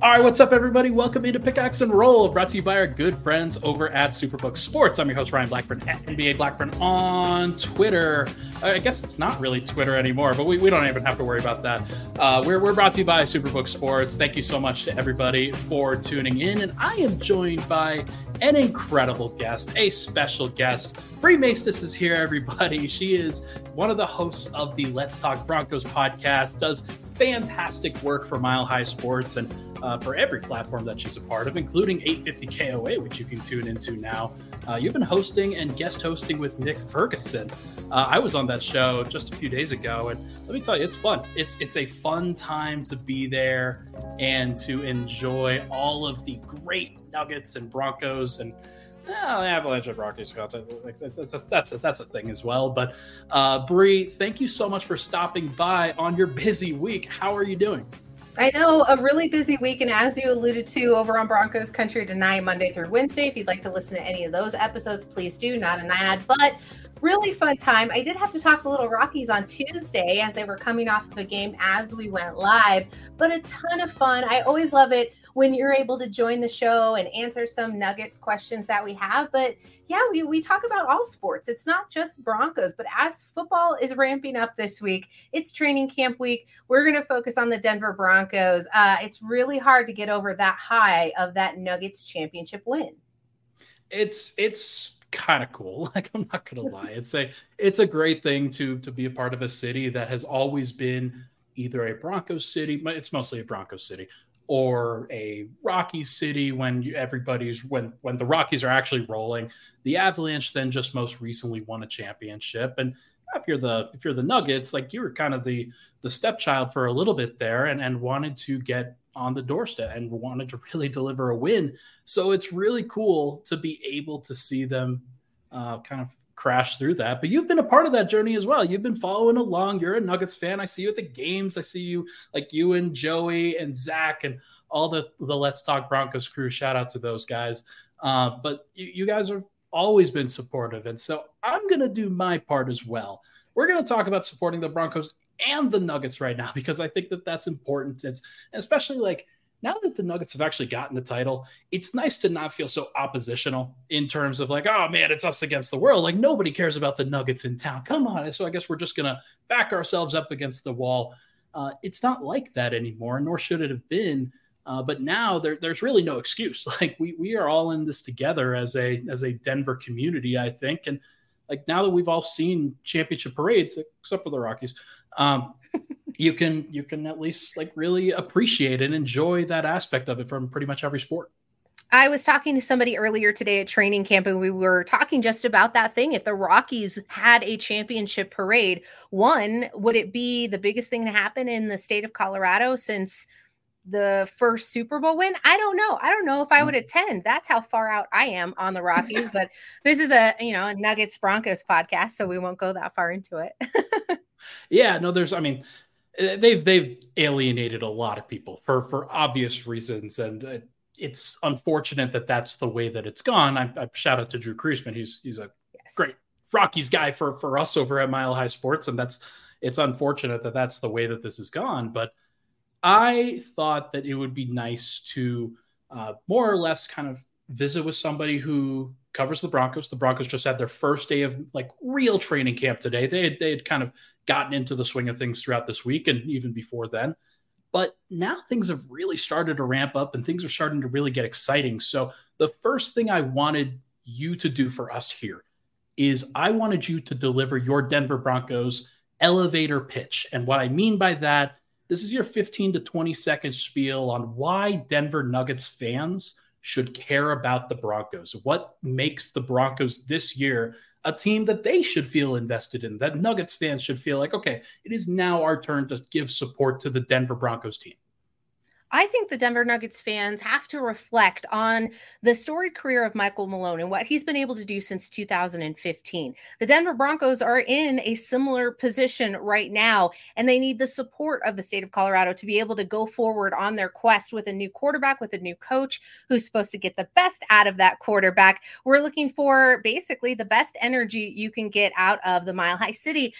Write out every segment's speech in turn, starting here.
All right, what's up, everybody? Welcome into Pickaxe and Roll, brought to you by our good friends over at Superbook Sports. I'm your host, Ryan Blackburn, at NBA Blackburn on Twitter. Uh, I guess it's not really Twitter anymore, but we, we don't even have to worry about that. Uh, we're, we're brought to you by Superbook Sports. Thank you so much to everybody for tuning in. And I am joined by an incredible guest, a special guest. Bri Maestas is here, everybody. She is one of the hosts of the Let's Talk Broncos podcast, does fantastic work for Mile High Sports and uh, for every platform that she's a part of, including 850 KOA, which you can tune into now. Uh, you've been hosting and guest hosting with Nick Ferguson. Uh, I was on that show just a few days ago, and let me tell you, it's fun. It's it's a fun time to be there and to enjoy all of the great Nuggets and Broncos and the Avalanche and Rockies content. Like that's that's that's a, that's a thing as well. But uh, Bri, thank you so much for stopping by on your busy week. How are you doing? I know a really busy week, and as you alluded to over on Broncos Country tonight, Monday through Wednesday. If you'd like to listen to any of those episodes, please do. Not an ad, but really fun time. I did have to talk a little Rockies on Tuesday as they were coming off of a game as we went live, but a ton of fun. I always love it when you're able to join the show and answer some nuggets questions that we have. But yeah, we, we talk about all sports. It's not just Broncos, but as football is ramping up this week, it's training camp week. We're going to focus on the Denver Broncos. Uh, it's really hard to get over that high of that Nuggets championship win. It's, it's, kind of cool like i'm not gonna lie. It's a it's a great thing to to be a part of a city that has always been either a broncos city but it's mostly a broncos city or a Rocky City when you, everybody's when when the Rockies are actually rolling. The Avalanche then just most recently won a championship, and if you're the if you're the Nuggets, like you were kind of the the stepchild for a little bit there, and and wanted to get on the doorstep and wanted to really deliver a win. So it's really cool to be able to see them uh, kind of crash through that. But you've been a part of that journey as well. You've been following along. You're a Nuggets fan. I see you at the games. I see you like you and Joey and Zach and all the the Let's Talk Broncos crew. Shout out to those guys. Uh, but you, you guys have always been supportive, and so I'm gonna do my part as well. We're gonna talk about supporting the Broncos and the Nuggets right now because I think that that's important. It's especially like now that the Nuggets have actually gotten the title, it's nice to not feel so oppositional in terms of like, oh man, it's us against the world. Like nobody cares about the Nuggets in town. Come on. So I guess we're just gonna back ourselves up against the wall. Uh, it's not like that anymore, nor should it have been. Uh, but now there, there's really no excuse. Like we we are all in this together as a as a Denver community, I think. And like now that we've all seen championship parades, except for the Rockies, um, you can you can at least like really appreciate and enjoy that aspect of it from pretty much every sport. I was talking to somebody earlier today at training camp, and we were talking just about that thing. If the Rockies had a championship parade, one, would it be the biggest thing to happen in the state of Colorado since the first Super Bowl win? I don't know. I don't know if I would mm. attend. That's how far out I am on the Rockies. but this is a you know a Nuggets Broncos podcast, so we won't go that far into it. yeah, no, there's. I mean, uh, they've they've alienated a lot of people for for obvious reasons, and it's unfortunate that that's the way that it's gone. I, I shout out to Drew Creasman. He's he's a yes. great Rockies guy for for us over at Mile High Sports, and that's it's unfortunate that that's the way that this has gone. But I thought that it would be nice to uh, more or less kind of visit with somebody who covers the Broncos. The Broncos just had their first day of like real training camp today. They had, they had kind of gotten into the swing of things throughout this week and even before then. But now things have really started to ramp up and things are starting to really get exciting. So, the first thing I wanted you to do for us here is I wanted you to deliver your Denver Broncos elevator pitch. And what I mean by that, this is your 15 to 20 second spiel on why Denver Nuggets fans should care about the Broncos. What makes the Broncos this year a team that they should feel invested in, that Nuggets fans should feel like, okay, it is now our turn to give support to the Denver Broncos team. I think the Denver Nuggets fans have to reflect on the storied career of Michael Malone and what he's been able to do since 2015. The Denver Broncos are in a similar position right now, and they need the support of the state of Colorado to be able to go forward on their quest with a new quarterback, with a new coach who's supposed to get the best out of that quarterback. We're looking for basically the best energy you can get out of the Mile High City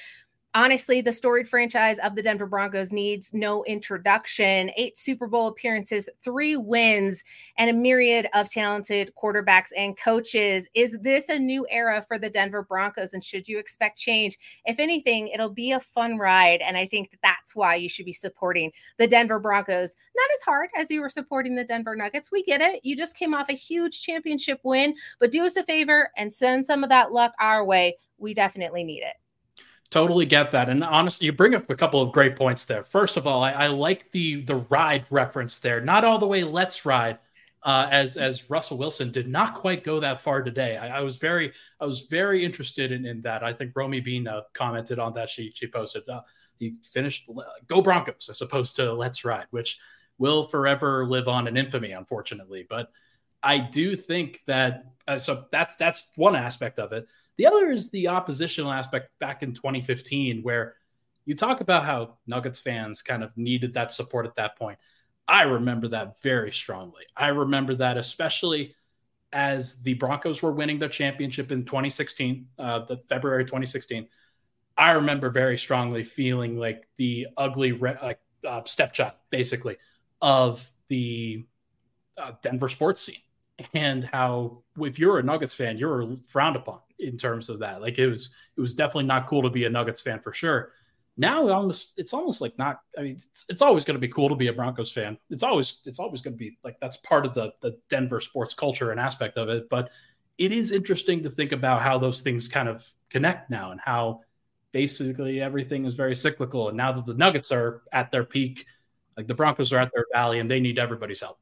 honestly, the storied franchise of the Denver Broncos needs no introduction. Eight Super Bowl appearances, three wins, and a myriad of talented quarterbacks and coaches. Is this a new era for the Denver Broncos? And should you expect change? If anything, it'll be a fun ride. And I think that that's why you should be supporting the Denver Broncos. Not as hard as you were supporting the Denver Nuggets. We get it. You just came off a huge championship win, but do us a favor and send some of that luck our way. We definitely need it. Totally get that, and honestly, you bring up a couple of great points there. First of all, I, I like the the ride reference there. Not all the way. Let's ride, uh, as as Russell Wilson did not quite go that far today. I, I was very I was very interested in, in that. I think Romi Bean uh, commented on that. She she posted uh, he finished uh, "Go Broncos" as opposed to "Let's Ride," which will forever live on in infamy, unfortunately. But I do think that uh, so that's that's one aspect of it. The other is the oppositional aspect back in 2015, where you talk about how Nuggets fans kind of needed that support at that point. I remember that very strongly. I remember that especially as the Broncos were winning their championship in 2016, uh, the February 2016. I remember very strongly feeling like the ugly like uh, stepchild, basically, of the uh, Denver sports scene, and how if you're a Nuggets fan, you're frowned upon in terms of that. Like it was it was definitely not cool to be a Nuggets fan for sure. Now it almost it's almost like not. I mean, it's, it's always going to be cool to be a Broncos fan. It's always it's always going to be like that's part of the the Denver sports culture and aspect of it. But it is interesting to think about how those things kind of connect now and how basically everything is very cyclical. And now that the Nuggets are at their peak, like the Broncos are at their valley and they need everybody's help.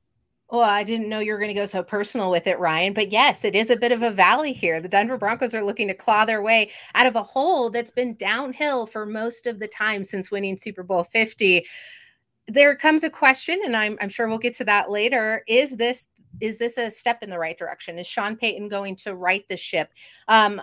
Well, I didn't know you were going to go so personal with it, Ryan. But yes, it is a bit of a valley here. The Denver Broncos are looking to claw their way out of a hole that's been downhill for most of the time since winning Super Bowl 50. There comes a question, and I'm, I'm sure we'll get to that later. Is this is this a step in the right direction? Is Sean Payton going to right the ship? Um,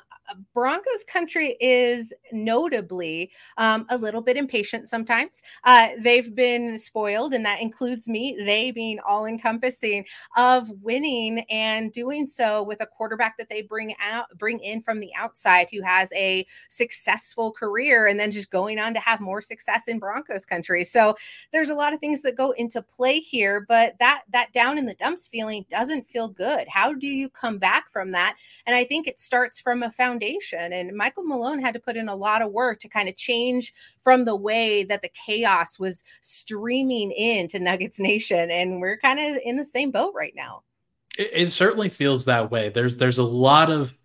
Broncos country is notably um, a little bit impatient sometimes. Uh, they've been spoiled, and that includes me, they being all encompassing of winning and doing so with a quarterback that they bring out, bring in from the outside who has a successful career and then just going on to have more success in Broncos country. So there's a lot of things that go into play here, but that that down in the dumps feeling doesn't feel good. How do you come back from that? And I think it starts from a foundation foundation. And Michael Malone had to put in a lot of work to kind of change from the way that the chaos was streaming into Nuggets Nation. And we're kind of in the same boat right now. It, it certainly feels that way. There's there's a lot of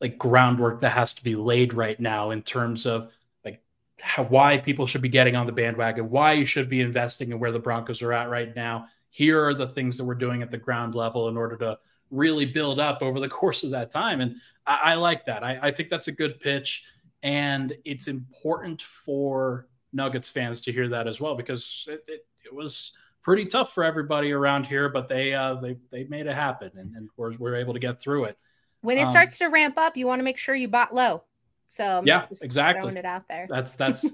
like groundwork that has to be laid right now in terms of like how, why people should be getting on the bandwagon, why you should be investing in where the Broncos are at right now. Here are the things that we're doing at the ground level in order to really build up over the course of that time. And I, I like that. I, I, think that's a good pitch. And it's important for Nuggets fans to hear that as well, because it, it, it was pretty tough for everybody around here, but they uh, they they made it happen and, and we're, we're able to get through it. When it um, starts to ramp up, you want to make sure you bought low. So yeah, exactly. Throwing it out there. That's that's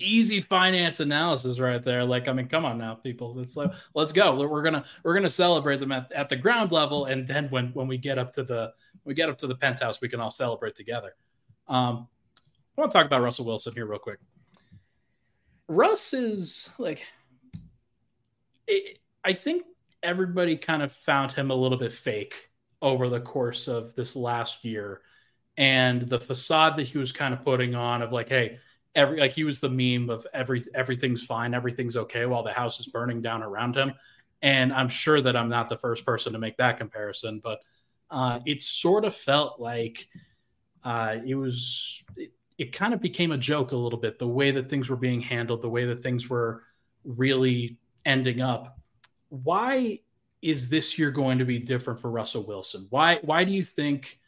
easy finance analysis right there. Like, I mean, come on now, people. It's like let's go. We're gonna we're gonna celebrate them at, at the ground level, and then when when we get up to the we get up to the penthouse, we can all celebrate together. Um, I want to talk about Russell Wilson here real quick. Russ is like, it, I think everybody kind of found him a little bit fake over the course of this last year and the facade that he was kind of putting on of like, hey, every like he was the meme of every everything's fine, everything's okay while the house is burning down around him. And I'm sure that I'm not the first person to make that comparison, but uh, it sort of felt like uh, it was it, it kind of became a joke a little bit the way that things were being handled, the way that things were really ending up. Why is this year going to be different for Russell Wilson? Why why do you think?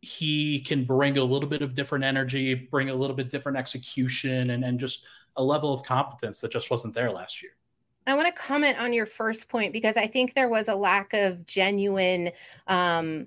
He can bring a little bit of different energy, bring a little bit different execution, and, and just a level of competence that just wasn't there last year. I want to comment on your first point because I think there was a lack of genuine um,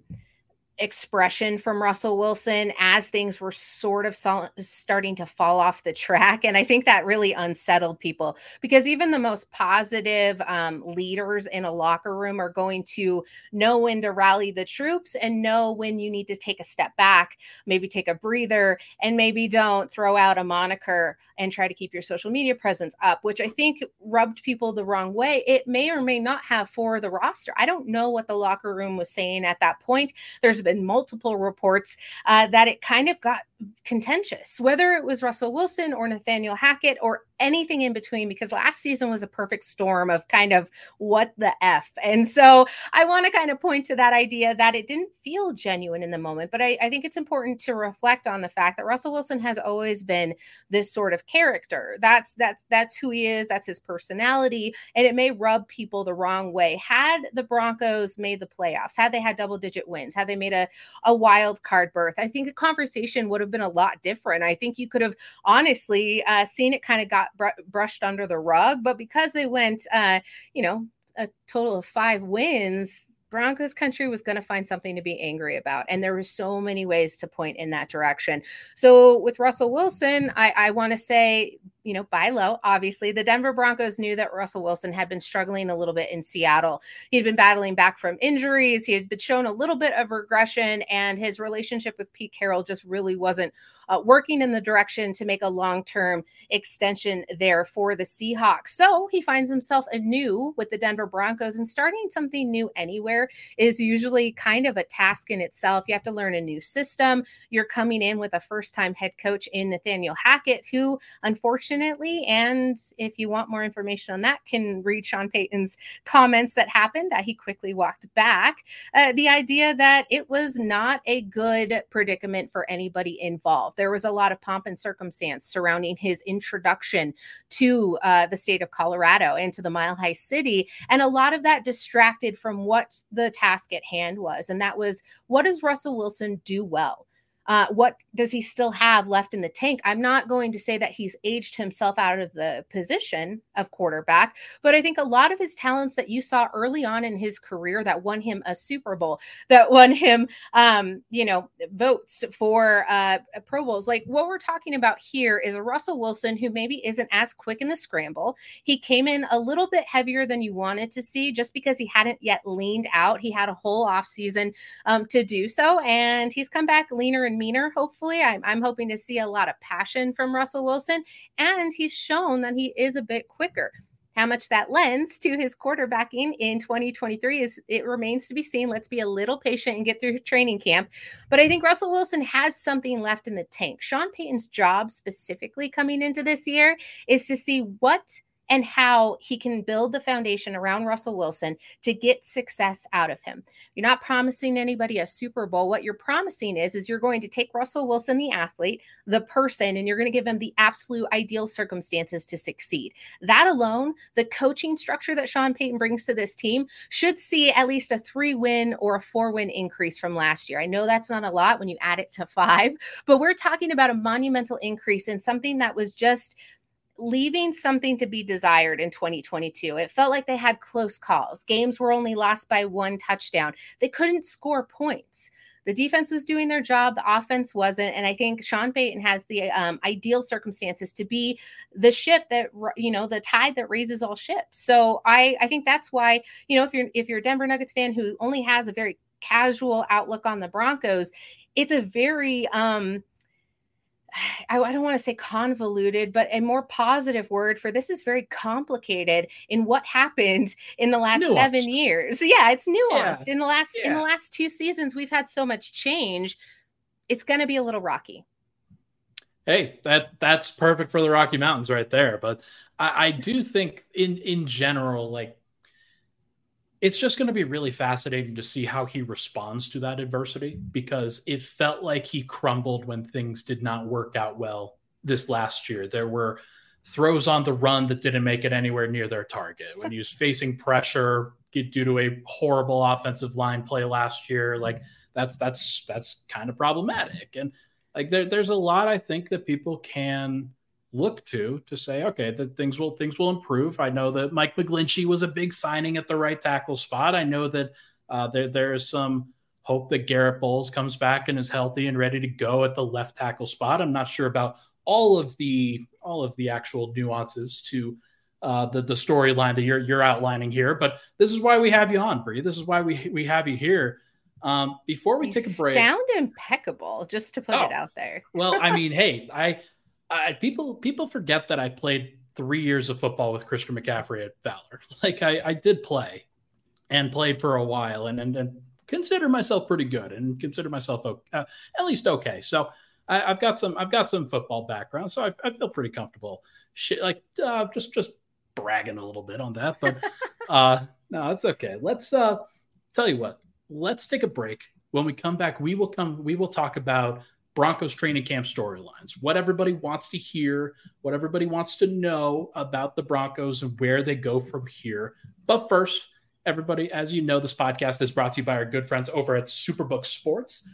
expression from Russell Wilson as things were sort of starting to fall off the track. And I think that really unsettled people because even the most positive um, leaders in a locker room are going to know when to rally the troops and know when you need to take a step back, maybe take a breather, and maybe don't throw out a moniker and try to keep your social media presence up, which I think rubbed people the wrong way. It may or may not have for the roster. I don't know what the locker room was saying at that point. There's multiple reports uh, that it kind of got contentious, whether it was Russell Wilson or Nathaniel Hackett or anything in between, because last season was a perfect storm of kind of what the F. And so I want to kind of point to that idea that it didn't feel genuine in the moment. But I, I think it's important to reflect on the fact that Russell Wilson has always been this sort of character. That's that's that's who he is, that's his personality. And it may rub people the wrong way. Had the Broncos made the playoffs, had they had double digit wins, had they made a, a wild card berth, I think the conversation would have been a lot different. I think you could have honestly uh, seen it kind of got br- brushed under the rug, but because they went, uh, you know, a total of five wins, Broncos country was going to find something to be angry about. And there were so many ways to point in that direction. So with Russell Wilson, I, I want to say you know, buy low. Obviously, the Denver Broncos knew that Russell Wilson had been struggling a little bit in Seattle. He had been battling back from injuries. He had been shown a little bit of regression, and his relationship with Pete Carroll just really wasn't uh, working in the direction to make a long term extension there for the Seahawks. So he finds himself anew with the Denver Broncos, and starting something new anywhere is usually kind of a task in itself. You have to learn a new system. You're coming in with a first time head coach in Nathaniel Hackett, who unfortunately unfortunately. And if you want more information on that, can read Sean Payton's comments that happened that he quickly walked back. Uh, the idea that it was not a good predicament for anybody involved. There was a lot of pomp and circumstance surrounding his introduction to uh, the state of Colorado and to the Mile High City. And a lot of that distracted from what the task at hand was. And that was what does Russell Wilson do well? Uh, what does he still have left in the tank? I'm not going to say that he's aged himself out of the position of quarterback, but I think a lot of his talents that you saw early on in his career that won him a Super Bowl, that won him, um, you know, votes for uh, Pro Bowls. Like what we're talking about here is a Russell Wilson who maybe isn't as quick in the scramble. He came in a little bit heavier than you wanted to see just because he hadn't yet leaned out. He had a whole offseason um, to do so, and he's come back leaner and meaner, hopefully. I'm, I'm hoping to see a lot of passion from Russell Wilson, and he's shown that he is a bit quicker. How much that lends to his quarterbacking in 2023 is it remains to be seen. Let's be a little patient and get through training camp. But I think Russell Wilson has something left in the tank. Sean Payton's job specifically coming into this year is to see what and how he can build the foundation around Russell Wilson to get success out of him. You're not promising anybody a Super Bowl. What you're promising is is you're going to take Russell Wilson the athlete, the person and you're going to give him the absolute ideal circumstances to succeed. That alone, the coaching structure that Sean Payton brings to this team should see at least a 3 win or a 4 win increase from last year. I know that's not a lot when you add it to 5, but we're talking about a monumental increase in something that was just leaving something to be desired in 2022. It felt like they had close calls. Games were only lost by one touchdown. They couldn't score points. The defense was doing their job, the offense wasn't. And I think Sean Payton has the um, ideal circumstances to be the ship that, you know, the tide that raises all ships. So I, I think that's why, you know, if you're, if you're a Denver Nuggets fan who only has a very casual outlook on the Broncos, it's a very, um, I, I don't want to say convoluted, but a more positive word for this is very complicated in what happened in the last nuanced. seven years. Yeah, it's nuanced. Yeah. In the last yeah. in the last two seasons, we've had so much change. It's going to be a little rocky. Hey, that that's perfect for the Rocky Mountains right there. But I, I do think in in general, like it's just going to be really fascinating to see how he responds to that adversity because it felt like he crumbled when things did not work out well this last year. There were throws on the run that didn't make it anywhere near their target. When he was facing pressure due to a horrible offensive line play last year, like that's that's that's kind of problematic. And like there, there's a lot I think that people can look to to say, okay, that things will things will improve. I know that Mike McGlinchey was a big signing at the right tackle spot. I know that uh, there there is some Hope that Garett Bolles comes back and is healthy and ready to go at the left tackle spot. I'm not sure about all of the all of the actual nuances to uh, the the storyline that you're you're outlining here, but this is why we have you on, Bri. This is why we we have you here. Um, before we you take a break, sound impeccable. Just to put oh, it out there. well, I mean, hey, I, I people people forget that I played three years of football with Christian McCaffrey at Valor. Like I, I did play, and played for a while, and and, and consider myself pretty good, and consider myself uh, at least okay. So I, have got some I've got some football background, so I, I feel pretty comfortable. Shit, like uh, just just bragging a little bit on that, but uh, no, it's okay. Let's uh, tell you what. Let's take a break. When we come back, we will come. We will talk about Broncos training camp storylines, what everybody wants to hear, what everybody wants to know about the Broncos and where they go from here. But first, everybody, as you know, this podcast is brought to you by our good friends over at Superbook Sports.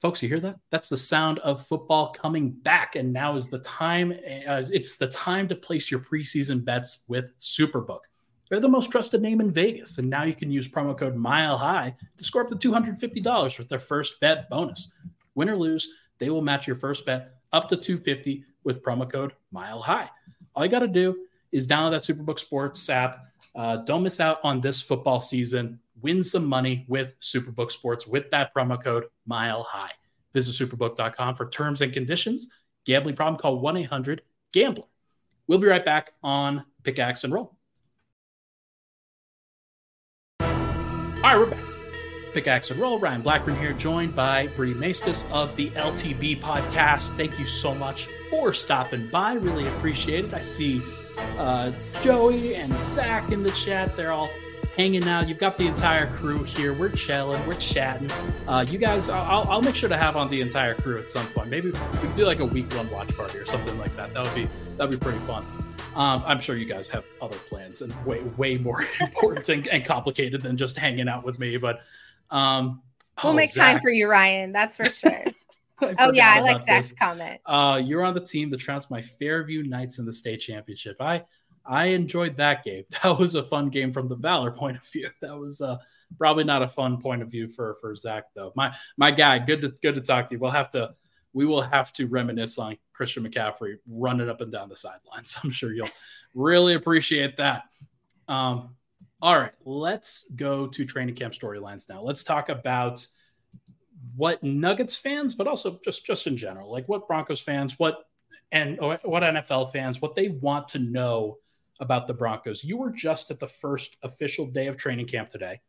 Folks, you hear that? That's the sound of football coming back. And now is the time. Uh, it's the time to place your preseason bets with Superbook. They're the most trusted name in Vegas. And now you can use promo code Mile High to score up to $250 with their first bet bonus. Win or lose, they will match your first bet up to 250 with promo code Mile High. All you got to do is download that Superbook Sports app. Uh, don't miss out on this football season win some money with Superbook Sports with that promo code Mile High. Visit superbook.com for terms and conditions. Gambling problem, call 1 800 Gambler. We'll be right back on Pickaxe and Roll. All right, we're back. Pickaxe and Roll. Ryan Blackburn here, joined by Bri Maestas of the LTB podcast. Thank you so much for stopping by. Really appreciate it. I see uh, Joey and Zach in the chat. They're all hanging out. You've got the entire crew here. We're chilling. We're chatting. Uh, you guys, I'll, I'll make sure to have on the entire crew at some point. Maybe we can do like a week one watch party or something like that. That would be that'd be pretty fun. Um, I'm sure you guys have other plans and way way more important and, and, complicated than just hanging out with me. But um, we'll oh, make Zach. time for you, Ryan. That's for sure. oh yeah, I like Zach's this. comment. Uh, you're on the team that trounced my Fairview Knights in the state championship. I I enjoyed that game. That was a fun game from the Valor point of view. That was uh, probably not a fun point of view for for Zach though. My my guy, good to good to talk to you. We'll have to we will have to reminisce on Christian McCaffrey running up and down the sidelines. I'm sure you'll really appreciate that. Um, all right, let's go to training camp storylines now. Let's talk about what Nuggets fans, but also just just in general, like what Broncos fans, what and what NFL fans, what they want to know about the Broncos. You were just at the first official day of training camp today.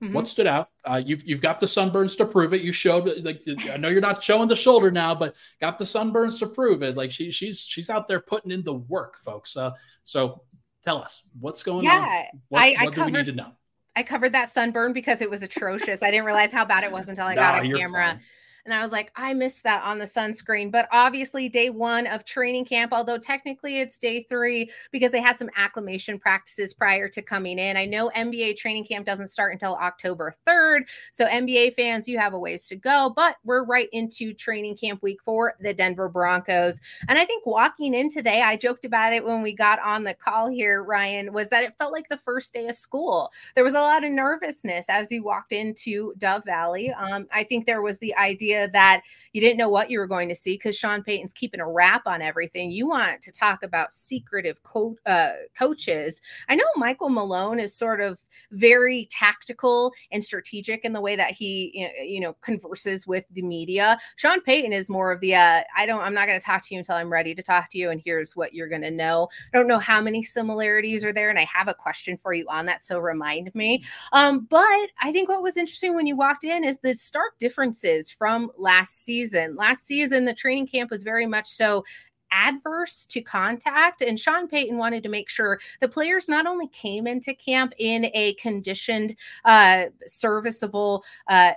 Mm-hmm. What stood out? Uh, you've you've got the sunburns to prove it. You showed like I know you're not showing the shoulder now, but got the sunburns to prove it. Like she she's she's out there putting in the work, folks. Uh, so tell us what's going yeah, on. Yeah, what, I, I what covered, do we need to know? I covered that sunburn because it was atrocious. I didn't realize how bad it was until I got a camera. Fine. And I was like, I missed that on the sunscreen. But obviously, day one of training camp, although technically it's day three because they had some acclimation practices prior to coming in. I know NBA training camp doesn't start until October 3rd. So, NBA fans, you have a ways to go, but we're right into training camp week for the Denver Broncos. And I think walking in today, I joked about it when we got on the call here, Ryan, was that it felt like the first day of school. There was a lot of nervousness as you walked into Dove Valley. Um, I think there was the idea idea that you didn't know what you were going to see because Sean Payton's keeping a wrap on everything. You want to talk about secretive co- uh, coaches. I know Michael Malone is sort of very tactical and strategic in the way that he, you know, converses with the media. Sean Payton is more of the, uh, I don't, I'm not going to talk to you until I'm ready to talk to you. And here's what you're going to know. I don't know how many similarities are there. And I have a question for you on that. So remind me. Um, but I think what was interesting when you walked in is the stark differences from from last season. Last season, the training camp was very much so adverse to contact. And Sean Payton wanted to make sure the players not only came into camp in a conditioned, uh, serviceable, uh,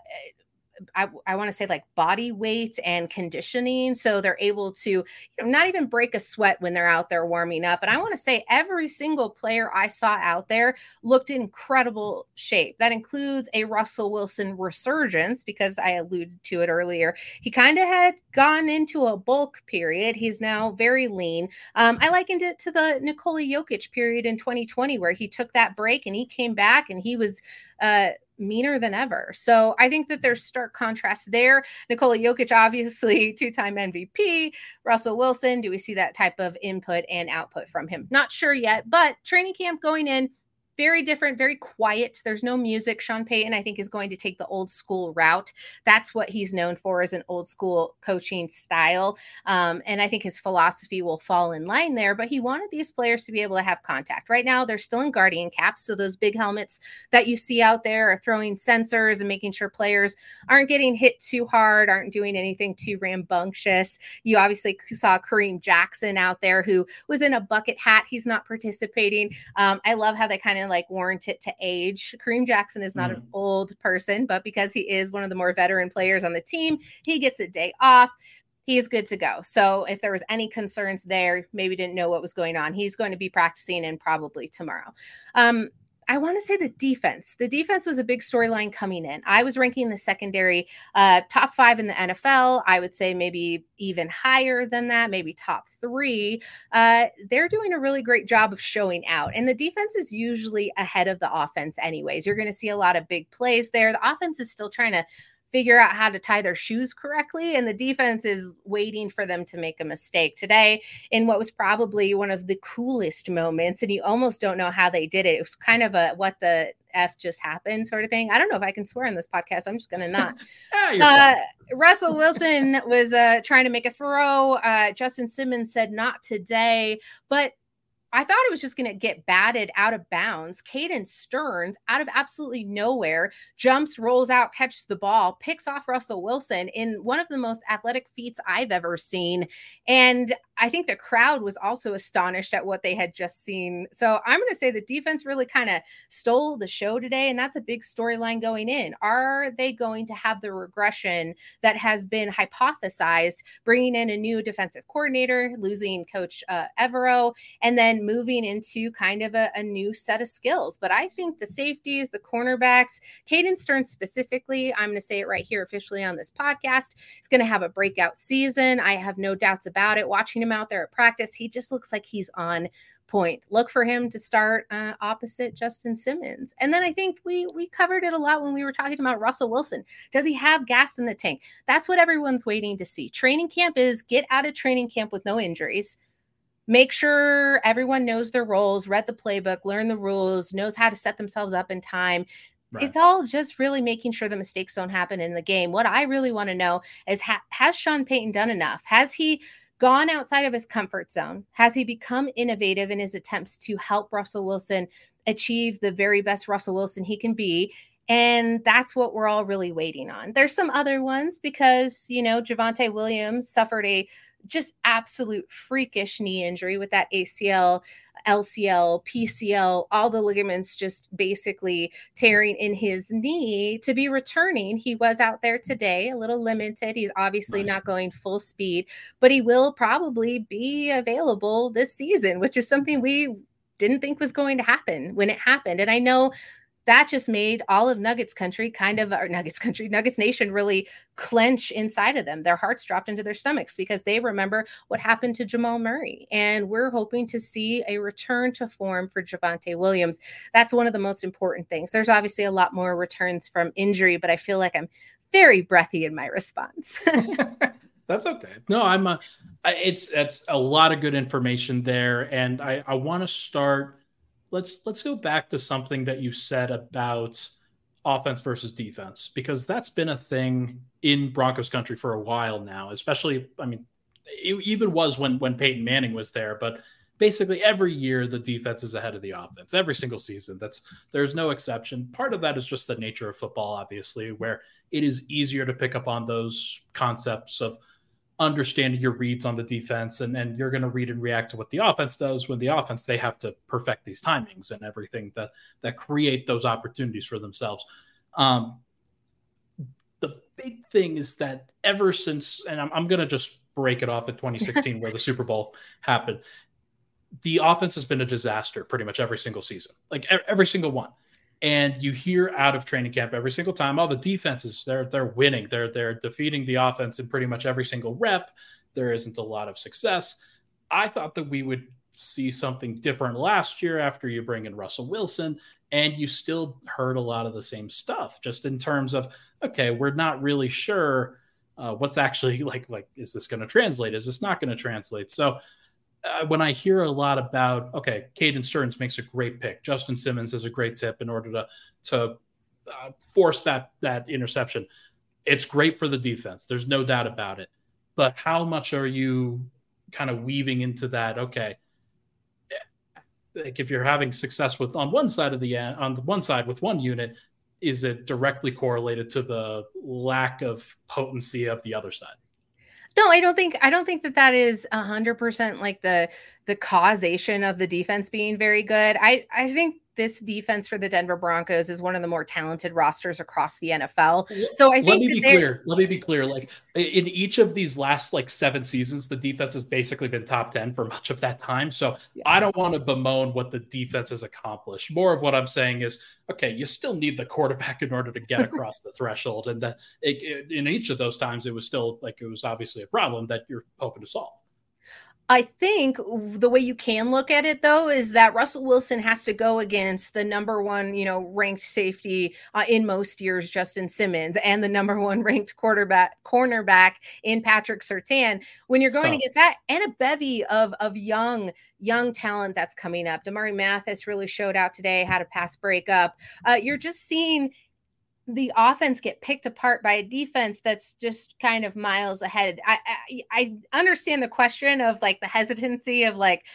I, I want to say like body weight and conditioning. So they're able to, you know, not even break a sweat when they're out there warming up. And I want to say every single player I saw out there looked incredible shape. That includes a Russell Wilson resurgence because I alluded to it earlier. He kind of had gone into a bulk period. He's now very lean. Um, I likened it to the Nikola Jokic period in 2020 where he took that break and he came back and he was uh, meaner than ever. So I think that there's stark contrast there. Nikola Jokic, obviously two time MVP. Russell Wilson, do we see that type of input and output from him? Not sure yet, but training camp going in very different, very quiet. There's no music. Sean Payton, I think, is going to take the old school route. That's what he's known for as an old school coaching style. Um, and I think his philosophy will fall in line there. But he wanted these players to be able to have contact. Right now, they're still in guardian caps. So those big helmets that you see out there are throwing sensors and making sure players aren't getting hit too hard, aren't doing anything too rambunctious. You obviously saw Kareem Jackson out there who was in a bucket hat. He's not participating. Um, I love how they kind of like warrant it to age. Kareem Jackson is not mm. an old person, but because he is one of the more veteran players on the team, he gets a day off he's good to go. So if there was any concerns there, maybe didn't know what was going on, he's going to be practicing and probably tomorrow. Um, I want to say the defense. The defense was a big storyline coming in. I was ranking the secondary uh, top five in the NFL. I would say maybe even higher than that, maybe top three. Uh, they're doing a really great job of showing out. And the defense is usually ahead of the offense, anyways. You're going to see a lot of big plays there. The offense is still trying to figure out how to tie their shoes correctly. And the defense is waiting for them to make a mistake. Today, in what was probably one of the coolest moments, and you almost don't know how they did it. It was kind of a what the F just happened sort of thing. I don't know if I can swear in this podcast. I'm just going to not. ah, uh, Russell Wilson was uh, trying to make a throw. Uh, Justin Simmons said, not today. But I thought it was just going to get batted out of bounds. Caden Sterns, out of absolutely nowhere, jumps, rolls out, catches the ball, picks off Russell Wilson in one of the most athletic feats I've ever seen. And I think the crowd was also astonished at what they had just seen. So I'm going to say the defense really kind of stole the show today. And that's a big storyline going in. Are they going to have the regression that has been hypothesized, bringing in a new defensive coordinator, losing coach uh, Evero, and then moving into kind of a, a, new set of skills. But I think the safeties, the cornerbacks, Caden Stern specifically, I'm going to say it right here officially on this podcast, is going to have a breakout season. I have no doubts about it. Watching him out there at practice, he just looks like he's on point. Look for him to start uh, opposite Justin Simmons. And then I think we we covered it a lot when we were talking about Russell Wilson. Does he have gas in the tank? That's what everyone's waiting to see. Training camp is get out of training camp with no injuries make sure everyone knows their roles, read the playbook, learn the rules, knows how to set themselves up in time. Right. It's all just really making sure the mistakes don't happen in the game. What I really want to know is ha- has Sean Payton done enough? Has he gone outside of his comfort zone? Has he become innovative in his attempts to help Russell Wilson achieve the very best Russell Wilson he can be? And that's what we're all really waiting on. There's some other ones because, you know, Javonte Williams suffered a just absolute freakish knee injury with that ACL, LCL, PCL, all the ligaments just basically tearing in his knee to be returning. He was out there today, a little limited. He's obviously not going full speed, but he will probably be available this season, which is something we didn't think was going to happen when it happened. And I know that just made all of Nuggets country kind of, or Nuggets country, Nuggets nation really clench inside of them. Their hearts dropped into their stomachs because they remember what happened to Jamal Murray. And we're hoping to see a return to form for Javonte Williams. That's one of the most important things. There's obviously a lot more returns from injury, but I feel like I'm very breathy in my response. That's okay. No, I'm. Uh, a, it's it's a lot of good information there, and I I want to start let's let's go back to something that you said about offense versus defense because that's been a thing in Broncos country for a while now. Especially, I mean, it even was when when Peyton Manning was there, but basically every year the defense is ahead of the offense every single season that's there's no exception part of that is just the nature of football obviously where it is easier to pick up on those concepts of understanding your reads on the defense and then you're going to read and react to what the offense does when the offense they have to perfect these timings and everything that that create those opportunities for themselves. Um the big thing is that ever since and i'm, I'm going to just break it off at 2016 where the super bowl happened the offense has been a disaster pretty much every single season like every single one and you hear out of training camp every single time all the defenses they're they're winning they're they're defeating the offense in pretty much every single rep there isn't a lot of success i thought that we would see something different last year after you bring in Russell Wilson, and you still heard a lot of the same stuff, just in terms of okay, we're not really sure uh, what's actually like. Like, is this going to translate? Is this not going to translate? So. Uh, when I hear a lot about okay, Caden Sterns makes a great pick. Justin Simmons is a great tip in order to to uh, force that that interception. It's great for the defense. There's no doubt about it. But how much are you kind of weaving into that? Okay, like if you're having success with on one side of the on the one side with one unit, is it directly correlated to the lack of potency of the other side? No, I don't think I don't think that that is hundred percent like the the causation of the defense being very good. I I think this defense for the Denver Broncos is one of the more talented rosters across the NFL. So I think let me be clear. Let me be clear. Like in each of these last like seven seasons, the defense has basically been top 10 for much of that time. So yeah. I don't want to bemoan what the defense has accomplished. More of what I'm saying is, okay, you still need the quarterback in order to get across the threshold. And that in each of those times, it was still like it was obviously a problem that you're hoping to solve. I think the way you can look at it though is that Russell Wilson has to go against the number one, you know, ranked safety uh, in most years, Justin Simmons, and the number one ranked quarterback cornerback in Patrick Surtain. When you're going against that, and a bevy of of young young talent that's coming up, Damarri Mathis really showed out today, had a pass breakup. Uh, you're just seeing the offense get picked apart by a defense that's just kind of miles ahead. I, I, I understand the question of like the hesitancy of like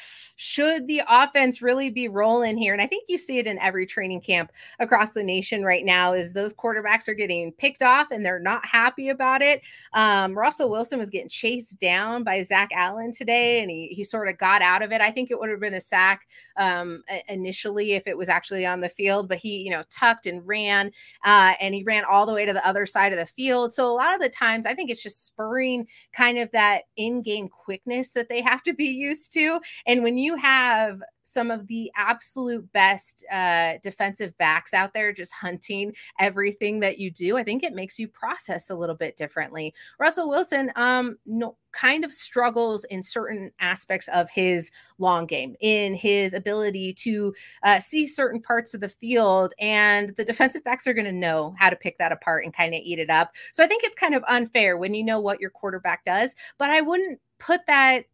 should the offense really be rolling here? And I think you see it in every training camp across the nation right now is those quarterbacks are getting picked off and they're not happy about it. Um, Russell Wilson was getting chased down by Zach Allen today and he, he sort of got out of it. I think it would have been a sack um, initially if it was actually on the field, but he, you know, tucked and ran uh, and he ran all the way to the other side of the field. So a lot of the times I think it's just spurring kind of that in-game quickness that they have to be used to. And when you you have some of the absolute best uh, defensive backs out there just hunting everything that you do, I think it makes you process a little bit differently. Russell Wilson, um, no, kind of struggles in certain aspects of his long game, in his ability to uh, see certain parts of the field, and the defensive backs are going to know how to pick that apart and kind of eat it up. So I think it's kind of unfair when you know what your quarterback does, but I wouldn't put that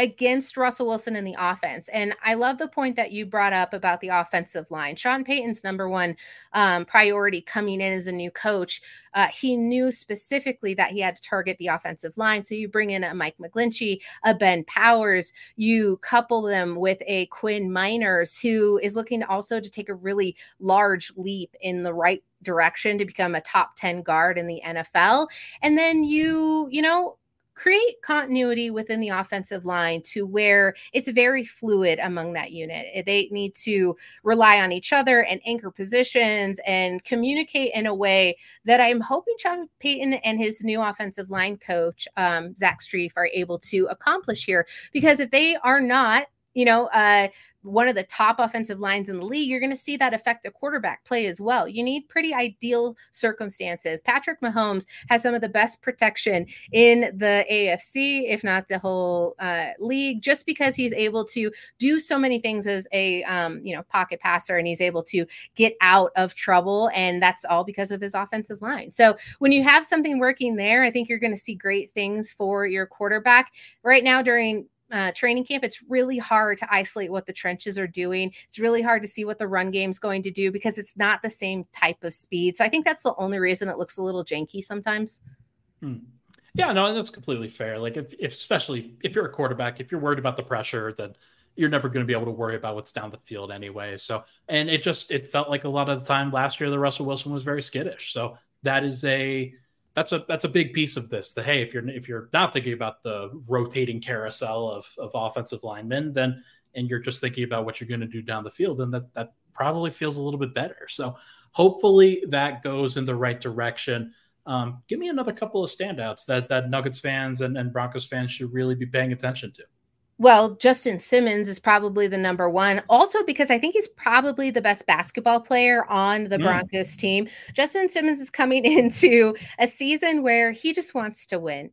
against Russell Wilson in the offense. And I love the point that you brought up about the offensive line. Sean Payton's number one um, priority coming in as a new coach, uh, he knew specifically that he had to target the offensive line. So you bring in a Mike McGlinchey, a Ben Powers, you couple them with a Quinn Meinerz, who is looking also to take a really large leap in the right direction to become a top 10 guard in the NFL. And then you, you know, create continuity within the offensive line to where it's very fluid among that unit. Eh, they need to rely on each other and anchor positions and communicate in a way that I'm hoping Sean Payton and his new offensive line coach, um, Zach Strief, are able to accomplish here. Because if they are not, you know, uh, one of the top offensive lines in the league, you're going to see that affect the quarterback play as well. You need pretty ideal circumstances. Patrick Mahomes has some of the best protection in the AFC, if not the whole uh, league, just because he's able to do so many things as a um, you know pocket passer, and he's able to get out of trouble, and that's all because of his offensive line. So when you have something working there, I think you're going to see great things for your quarterback. Right now, during uh, training camp, it's really hard to isolate what the trenches are doing. It's really hard to see what the run game's going to do because it's not the same type of speed. So I think that's the only reason it looks a little janky sometimes. Hmm. Yeah, no, that's completely fair. Like if, if especially if you're a quarterback, if you're worried about the pressure, then you're never going to be able to worry about what's down the field anyway. So, and it just it felt like a lot of the time last year the Russell Wilson was very skittish. So that is a that's a that's a big piece of this. The hey, if you're if you're not thinking about the rotating carousel of of offensive linemen, then and you're just thinking about what you're going to do down the field, then that that probably feels a little bit better. So hopefully that goes in the right direction. Um, give me another couple of standouts that that Nuggets fans and, and Broncos fans should really be paying attention to. Well, Justin Simmons is probably the number one. Also, because I think he's probably the best basketball player on the mm. Broncos team. Justin Simmons is coming into a season where he just wants to win.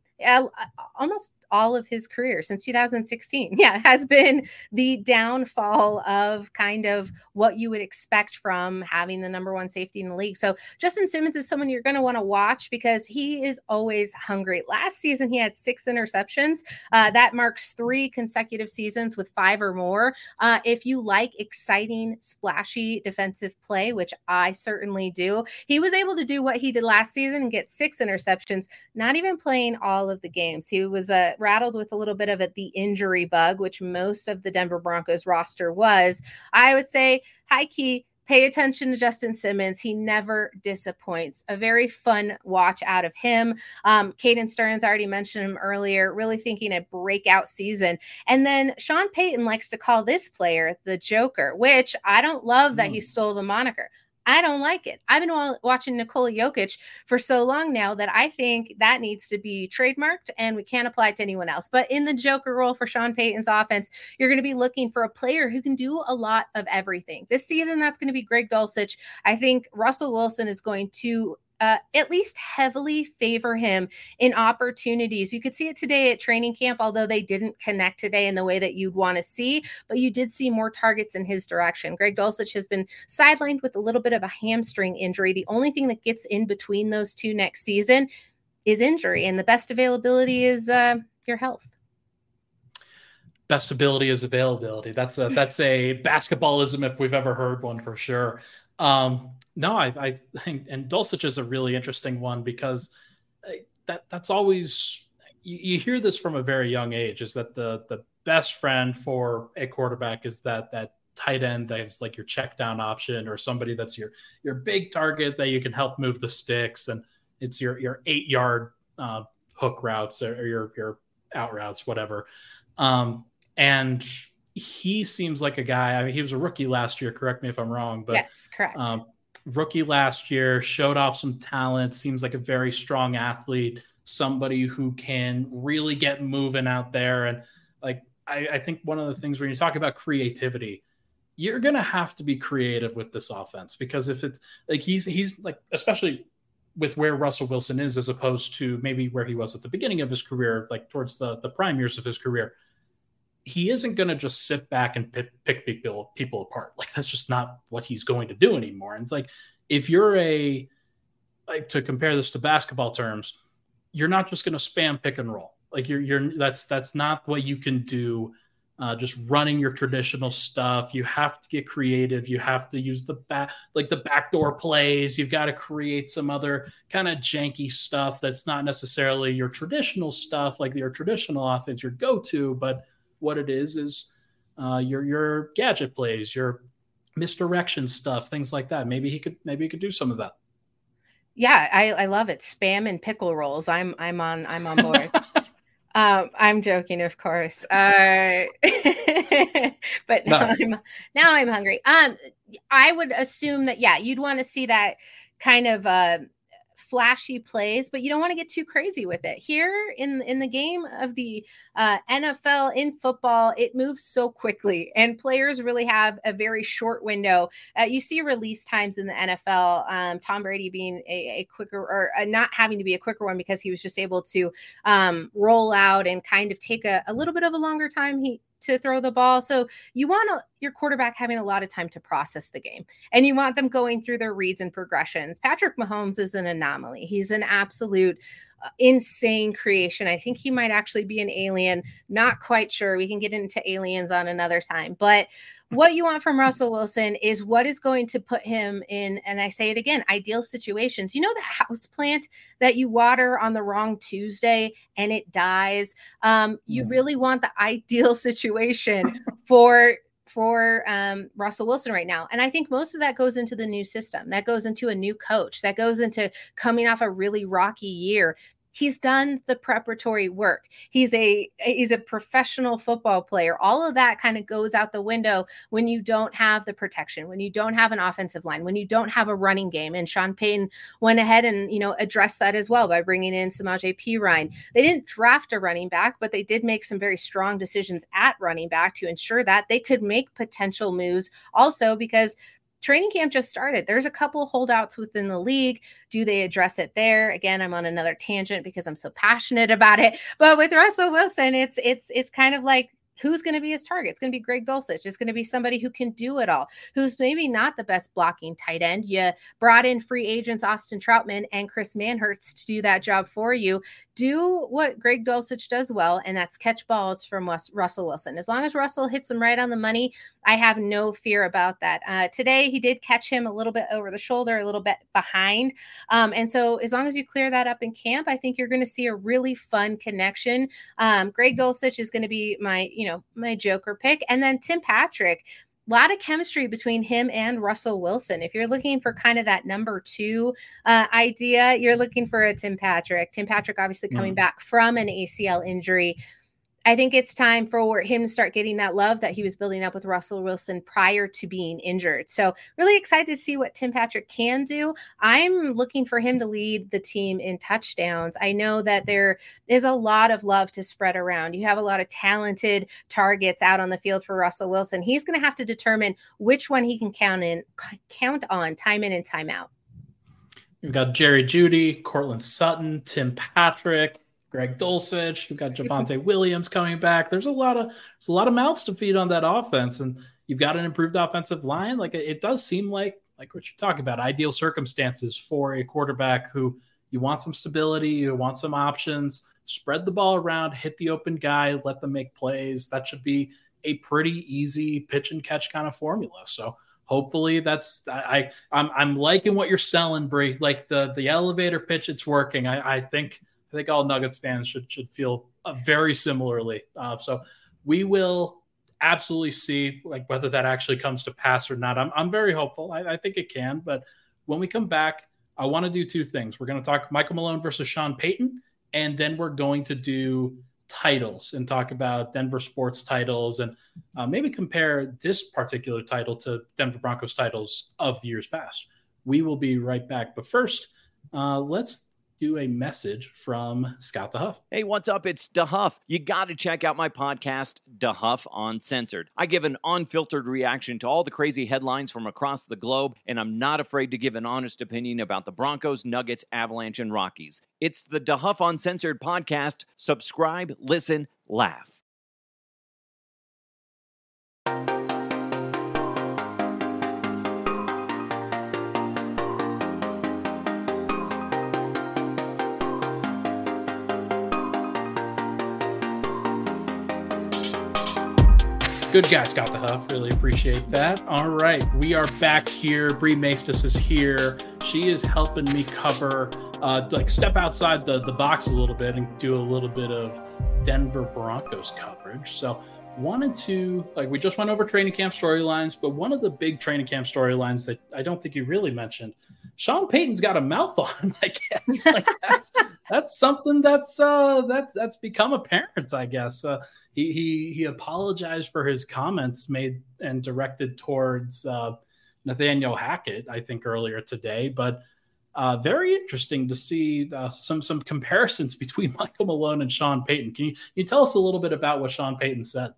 Almost all of his career since 2016. Yeah, has been the downfall of kind of what you would expect from having the number one safety in the league. So Justin Simmons is someone you're going to want to watch because he is always hungry. Last season, he had six interceptions. Uh, that marks three consecutive seasons with five or more. Uh, if you like exciting, splashy defensive play, which I certainly do, he was able to do what he did last season and get six interceptions, not even playing all of the games. He was uh, rattled with a little bit of it, the injury bug, which most of the Denver Broncos roster was. I would say, high key, pay attention to Justin Simmons. He never disappoints. A very fun watch out of him. Um, Caden Sterns already mentioned him earlier, really thinking a breakout season. And then Sean Payton likes to call this player the Joker, which I don't love that mm. he stole the moniker. I don't like it. I've been watching Nikola Jokic for so long now that I think that needs to be trademarked and we can't apply it to anyone else. But in the Joker role for Sean Payton's offense, you're going to be looking for a player who can do a lot of everything. This season, that's going to be Greg Dulcich. I think Russell Wilson is going to uh, at least heavily favor him in opportunities. You could see it today at training camp, although they didn't connect today in the way that you'd want to see, but you did see more targets in his direction. Greg Dulcich has been sidelined with a little bit of a hamstring injury. The only thing that gets in between those two next season is injury, and the best availability is uh, your health best ability is availability. That's a that's a basketballism if we've ever heard one for sure. Um, no, I, I think, and Dulcich is a really interesting one because uh, that that's always you, you, hear this from a very young age is that the the best friend for a quarterback is that that tight end that's like your check down option or somebody that's your your big target that you can help move the sticks and it's your your eight yard uh, hook routes or, or your your out routes whatever. Um, and he seems like a guy. I mean, he was a rookie last year. Correct me if I'm wrong, but yes, correct. Um, rookie last year showed off some talent. Seems like a very strong athlete. Somebody who can really get moving out there. And like, I, I think one of the things when you talk about creativity, you're gonna have to be creative with this offense because if it's like he's he's like especially with where Russell Wilson is as opposed to maybe where he was at the beginning of his career, like towards the the prime years of his career he isn't going to just sit back and pick, pick people, people apart. Like that's just not what he's going to do anymore. And it's like if you're a like to compare this to basketball terms, you're not just going to spam pick and roll. Like you're you're that's that's not what you can do. Uh, just running your traditional stuff. You have to get creative. You have to use the back, like the backdoor plays. You've got to create some other kind of janky stuff that's not necessarily your traditional stuff, like your traditional offense, your go-to, but what it is is uh, your your gadget plays, your misdirection stuff, things like that. Maybe he could maybe he could do some of that. Yeah, I, I love it. Spam and pickle rolls. I'm I'm on I'm on board. um, I'm joking, of course. Uh, but now nice. I'm now I'm hungry. Um, I would assume that yeah, you'd want to see that kind of uh flashy plays, but you don't want to get too crazy with it. Here in in the game of the uh, NFL in football, it moves so quickly, and players really have a very short window. Uh, you see release times in the NFL. Um, Tom Brady being a, a quicker or uh, not having to be a quicker one because he was just able to um, roll out and kind of take a, a little bit of a longer time. He to throw the ball. So you want a, your quarterback having a lot of time to process the game and you want them going through their reads and progressions. Patrick Mahomes is an anomaly. He's an absolute uh, insane creation. I think he might actually be an alien. Not quite sure. We can get into aliens on another time. But what you want from Russell Wilson is what is going to put him in, and I say it again, ideal situations. You know, the house plant that you water on the wrong Tuesday and it dies. Um, you really want the ideal situation for for um, Russell Wilson right now. And I think most of that goes into the new system, that goes into a new coach, that goes into coming off a really rocky year he's done the preparatory work. He's a he's a professional football player. All of that kind of goes out the window when you don't have the protection when you don't have an offensive line when you don't have a running game. And sean payton went ahead and you know addressed that as well by bringing in samaje perine. They didn't draft a running back but they did make some very strong decisions at running back to ensure that they could make potential moves. Also because training camp just started. There's a couple holdouts within the league. Do they address it there? Again, I'm on another tangent because I'm so passionate about it. But with Russell Wilson, it's it's it's kind of like who's going to be his target? It's going to be Greg Dulcich. It's going to be somebody who can do it all, who's maybe not the best blocking tight end. You brought in free agents Austin Trautman and Chris Manhertz to do that job for you do what Greg Dulcich does well, and that's catch balls from Russell Wilson. As long as Russell hits him right on the money, I have no fear about that. Uh, today, he did catch him a little bit over the shoulder, a little bit behind. Um, and so, as long as you clear that up in camp, I think you're going to see a really fun connection. Um, Greg Dulcich is going to be my, you know, my joker pick. And then Tim Patrick, lot of chemistry between him and Russell Wilson. If you're looking for kind of that number two uh, idea, you're looking for a Tim Patrick. Tim Patrick, obviously coming mm. back from an ACL injury. I think it's time for him to start getting that love that he was building up with Russell Wilson prior to being injured. So, really excited to see what Tim Patrick can do. I'm looking for him to lead the team in touchdowns. I know that there is a lot of love to spread around. You have a lot of talented targets out on the field for Russell Wilson. He's going to have to determine which one he can count in count on time in and time out. We've got Jerry Jeudy, Courtland Sutton, Tim Patrick, Greg Dulcich, you've got Javonte Williams coming back. There's a lot of there's a lot of mouths to feed on that offense, and you've got an improved offensive line. Like it, does seem like like what you're talking about, ideal circumstances for a quarterback who you want some stability, you want some options, spread the ball around, hit the open guy, let them make plays. That should be a pretty easy pitch and catch kind of formula. So hopefully that's I, I am I'm, I'm liking what you're selling, Bri. Like the the elevator pitch, it's working. I, I think I think all Nuggets fans should should feel uh, very similarly. Uh, so we will absolutely see like whether that actually comes to pass or not. I'm I'm very hopeful. I, I think it can. But when we come back, I want to do two things. We're going to talk Michael Malone versus Sean Payton, and then we're going to do titles and talk about Denver sports titles and uh, maybe compare this particular title to Denver Broncos titles of the years past. We will be right back. But first, uh, let's do a message from Scott DeHuff. Hey, what's up? It's DeHuff. You got to check out my podcast, DeHuff Uncensored. I give an unfiltered reaction to all the crazy headlines from across the globe, and I'm not afraid to give an honest opinion about the Broncos, Nuggets, Avalanche, and Rockies. It's the DeHuff Uncensored podcast. Subscribe, listen, laugh. Good guy, Scott DeHuff. Really appreciate that. All right, we are back here. Bri Maestas is here. She is helping me cover, uh, like step outside the the box a little bit and do a little bit of Denver Broncos coverage. So wanted to like we just went over training camp storylines, but one of the big training camp storylines that I don't think you really mentioned, Sean Payton's got a mouth on. I guess like that's that's something that's uh that's that's become apparent. I guess uh, he he he apologized for his comments made and directed towards uh, Nathaniel Hackett. I think earlier today, but. Uh, very interesting to see uh, some some comparisons between Michael Malone and Sean Payton. Can you, can you tell us a little bit about what Sean Payton said?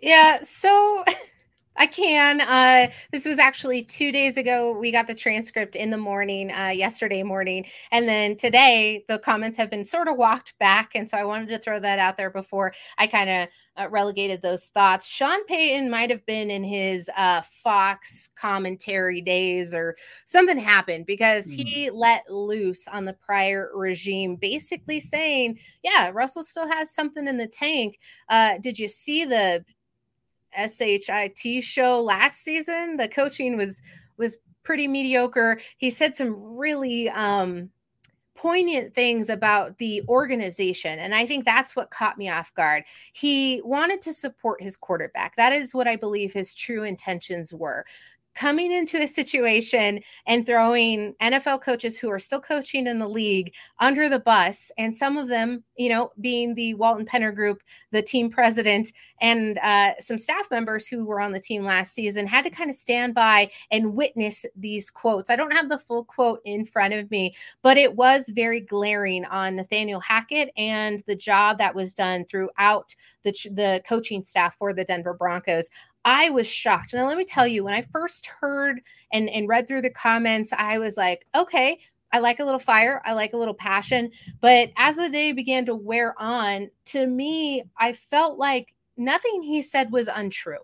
Yeah, so I can. Uh, this was actually two days ago. We got the transcript in the morning, uh, yesterday morning. And then today, the comments have been sort of walked back. And so I wanted to throw that out there before I kind of uh, relegated those thoughts. Sean Payton might have been in his uh, Fox commentary days or something happened because mm. he let loose on the prior regime, basically saying, Yeah, Russell still has something in the tank. Uh, did you see the SHIT show last season. The coaching was was pretty mediocre. He said some really um poignant things about the organization. And I think that's what caught me off guard. He wanted to support his quarterback. That is what I believe his true intentions were coming into a situation and throwing NFL coaches who are still coaching in the league under the bus, and some of them, you know, being the Walton Penner Group, the team president, and uh, some staff members who were on the team last season had to kind of stand by and witness these quotes. I don't have the full quote in front of me, but it was very glaring on Nathaniel Hackett and the job that was done throughout the the coaching staff for the Denver Broncos. I was shocked. Now let me tell you, when I first heard and and read through the comments, I was like, okay, I like a little fire. I like a little passion. But as the day began to wear on, to me, I felt like nothing he said was untrue.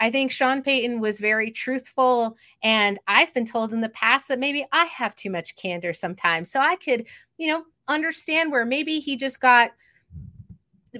I think Sean Payton was very truthful. And I've been told in the past that maybe I have too much candor sometimes. So I could, you know, understand where maybe he just got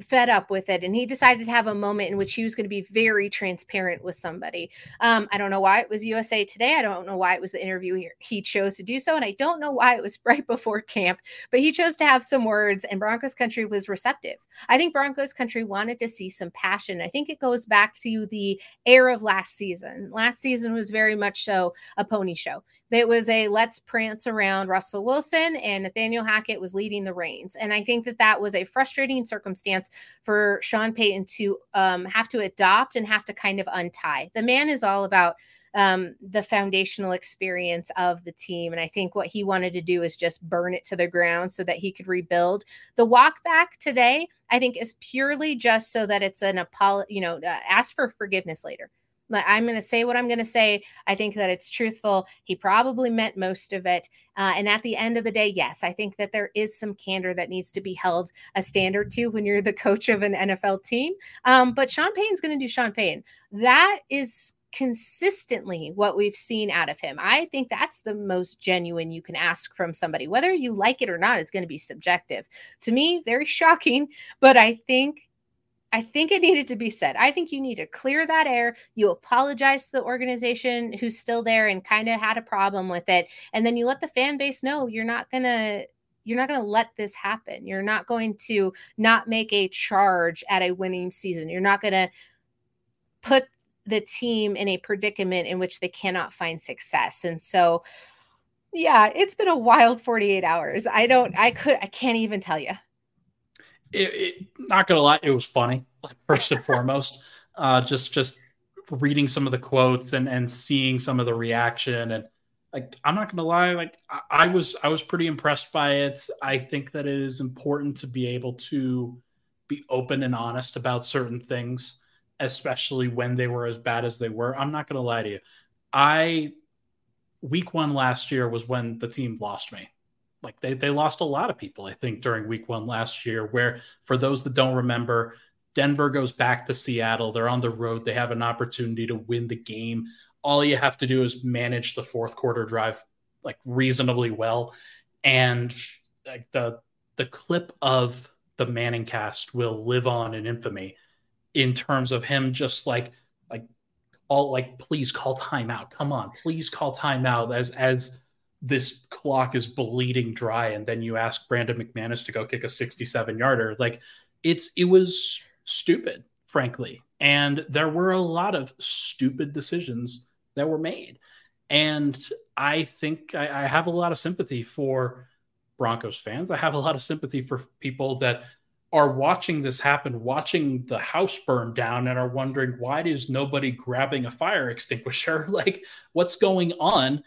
fed up with it and he decided to have a moment in which he was going to be very transparent with somebody. Um, i don't know why it was usa today i don't know why it was the interview he, he chose to do so and i don't know why it was right before camp but he chose to have some words and broncos country was receptive. I think broncos country wanted to see some passion. I think it goes back to the air of last season. Last season was very much so a pony show it was a let's prance around Russell Wilson, and Nathaniel Hackett was leading the reins. And I think that that was a frustrating circumstance for Sean Payton to um, have to adopt and have to kind of untie. The man is all about um, the foundational experience of the team. And I think what he wanted to do is just burn it to the ground so that he could rebuild. The walk back today, I think, is purely just so that it's an apology, you know, uh, ask for forgiveness later. I'm going to say what I'm going to say. I think that it's truthful. He probably meant most of it. Uh, and at the end of the day, yes, I think that there is some candor that needs to be held a standard to when you're the coach of an NFL team. Um, but Sean Payton's going to do Sean Payton. That is consistently what we've seen out of him. I think that's the most genuine you can ask from somebody. Whether you like it or not is going to be subjective. To me, very shocking, but I think I think it needed to be said. I think you need to clear that air. You apologize to the organization who's still there and kind of had a problem with it. And then you let the fan base know you're not going to you're not going to let this happen. You're not going to not make a charge at a winning season. You're not going to put the team in a predicament in which they cannot find success. And so yeah, it's been a wild 48 hours. I don't I could I can't even tell you it, it, not gonna lie, it was funny first and foremost. Uh, just just reading some of the quotes and and seeing some of the reaction and like I'm not gonna lie, like I, I was I was pretty impressed by it. I think that it is important to be able to be open and honest about certain things, especially when they were as bad as they were. I'm not gonna lie to you. I week one last year was when the team lost me like they, they lost a lot of people, I think, during week one last year. Where for those that don't remember, Denver goes back to Seattle. They're on the road. They have an opportunity to win the game. All you have to do is manage the fourth quarter drive like reasonably well. And like the the clip of the Manning cast will live on in infamy in terms of him just like like all like please call timeout. Come on, please call timeout as as this clock is bleeding dry and then you ask Brandon McManus to go kick a 67 yarder like it's it was stupid frankly and there were a lot of stupid decisions that were made and I think I, I have a lot of sympathy for Broncos fans I have a lot of sympathy for people that are watching this happen, watching the house burn down, and are wondering why is nobody grabbing a fire extinguisher? Like, what's going on?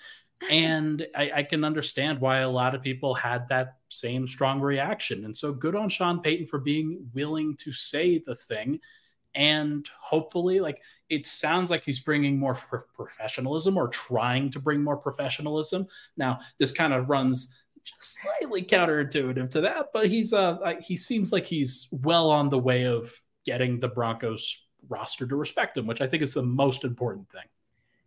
And I, I, can understand why a lot of people had that same strong reaction. And so good on Sean Payton for being willing to say the thing. And hopefully, like it sounds like he's bringing more pro- professionalism or trying to bring more professionalism. Now, this kind of runs just slightly counterintuitive to that, but he's uh he seems like he's well on the way of getting the Broncos roster to respect him, which I think is the most important thing.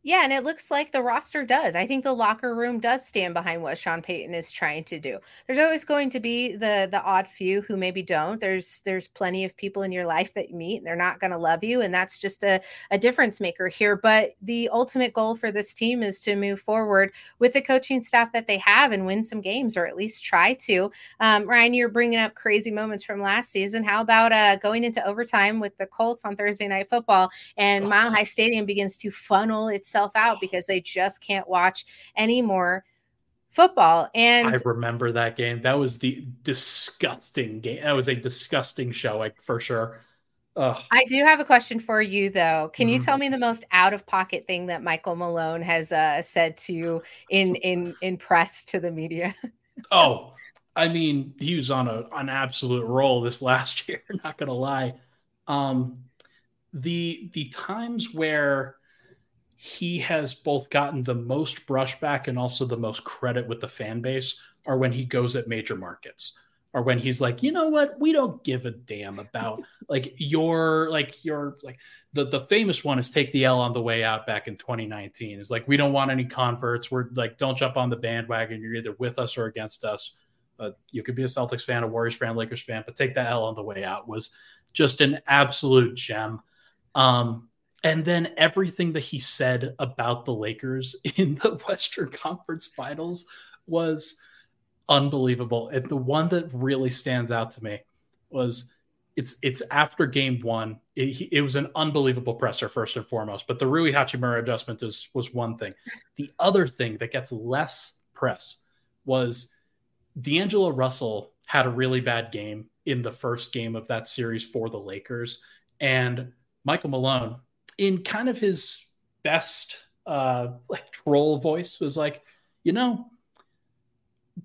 Yeah, and it looks like the roster does. I think the locker room does stand behind what Sean Payton is trying to do. There's always going to be the the odd few who maybe don't. There's there's plenty of people in your life that you meet and they're not going to love you, and that's just a, a difference maker here. But the ultimate goal for this team is to move forward with the coaching staff that they have and win some games, or at least try to. Um, Ryan, you're bringing up crazy moments from last season. How about uh, going into overtime with the Colts on Thursday Night Football, and Mile High Stadium begins to funnel its itself out because they just can't watch any more football. And I remember that game. That was the disgusting game. That was a disgusting show, like for sure. Ugh. I do have a question for you, though. Can you mm-hmm. tell me the most out of pocket thing that Michael Malone has uh, said to you in in in press to the media? oh, I mean, he was on a an absolute roll this last year. Not gonna lie. Um, the the times where he has both gotten the most brushback and also the most credit with the fan base are when he goes at major markets or when he's like, you know what, we don't give a damn about like your like your like the the famous one is take the L on the way out back in 2019. Is like we don't want any converts. We're like don't jump on the bandwagon. You're either with us or against us. Uh, you could be a Celtics fan, a Warriors fan, Lakers fan, but take the L on the way out was just an absolute gem. Um, and then everything that he said about the Lakers in the Western Conference Finals was unbelievable. And the one that really stands out to me was it's it's after game one. It, it, was an unbelievable presser first and foremost, but the Rui Hachimura adjustment is, was one thing. The other thing that gets less press was D'Angelo Russell had a really bad game in the first game of that series for the Lakers, and Michael Malone, in kind of his best uh, like troll voice, was like, you know,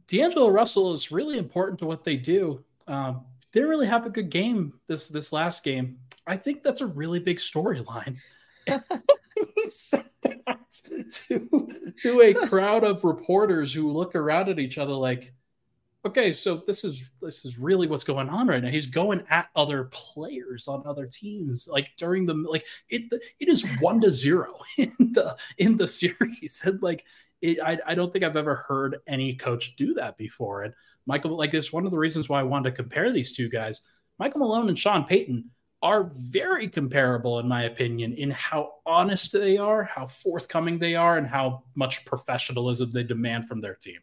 D'Angelo Russell is really important to what they do. Um, didn't really have a good game this this last game. I think that's a really big storyline. he said that to, to a crowd of reporters who look around at each other like, okay, so this is this is really what's going on right now. He's going at other players on other teams, like during the like it it is one to zero in the in the series, and like it, I, I don't think I've ever heard any coach do that before. And Michael, like, it's one of the reasons why I wanted to compare these two guys. Michael Malone and Sean Payton are very comparable, in my opinion, in how honest they are, how forthcoming they are, and how much professionalism they demand from their team.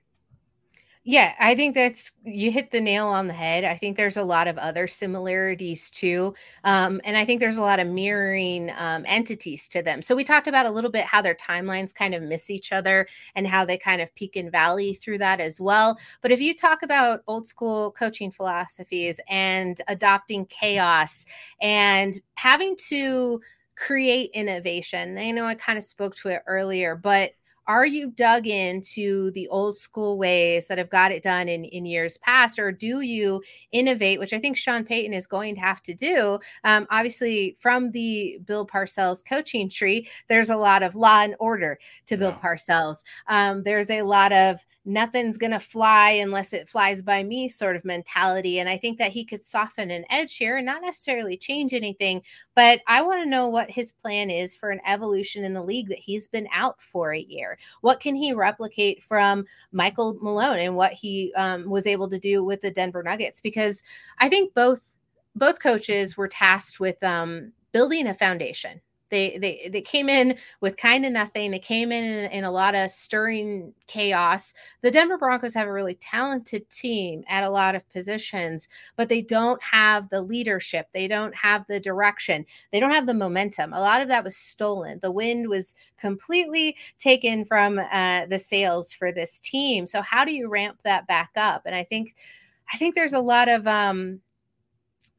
Yeah, I think that's you hit the nail on the head. I think there's a lot of other similarities too. Um, and I think there's a lot of mirroring um, entities to them. So we talked about a little bit how their timelines kind of miss each other and how they kind of peak and valley through that as well. But if you talk about old school coaching philosophies and adopting chaos and having to create innovation, I know I kind of spoke to it earlier, but are you dug into the old school ways that have got it done in, in years past? Or do you innovate which i think sean payton is going to have to do? Um, obviously from the bill parcells coaching tree there's a lot of law and order to bill yeah. parcells. Um, there's a lot of nothing's going to fly unless it flies by me sort of mentality. And I think that he could soften an edge here and not necessarily change anything. But I want to know what his plan is for an evolution in the league that he's been out for a year. What can he replicate from Michael Malone and what he um, was able to do with the Denver Nuggets? Because I think both both coaches were tasked with um, building a foundation they they they came in with kind of nothing. They came in, in in a lot of stirring chaos. The Denver Broncos have a really talented team at a lot of positions, but they don't have the leadership. They don't have the direction. They don't have the momentum. A lot of that was stolen. The wind was completely taken from uh, the sails for this team. So how do you ramp that back up? And I think I think there's a lot of um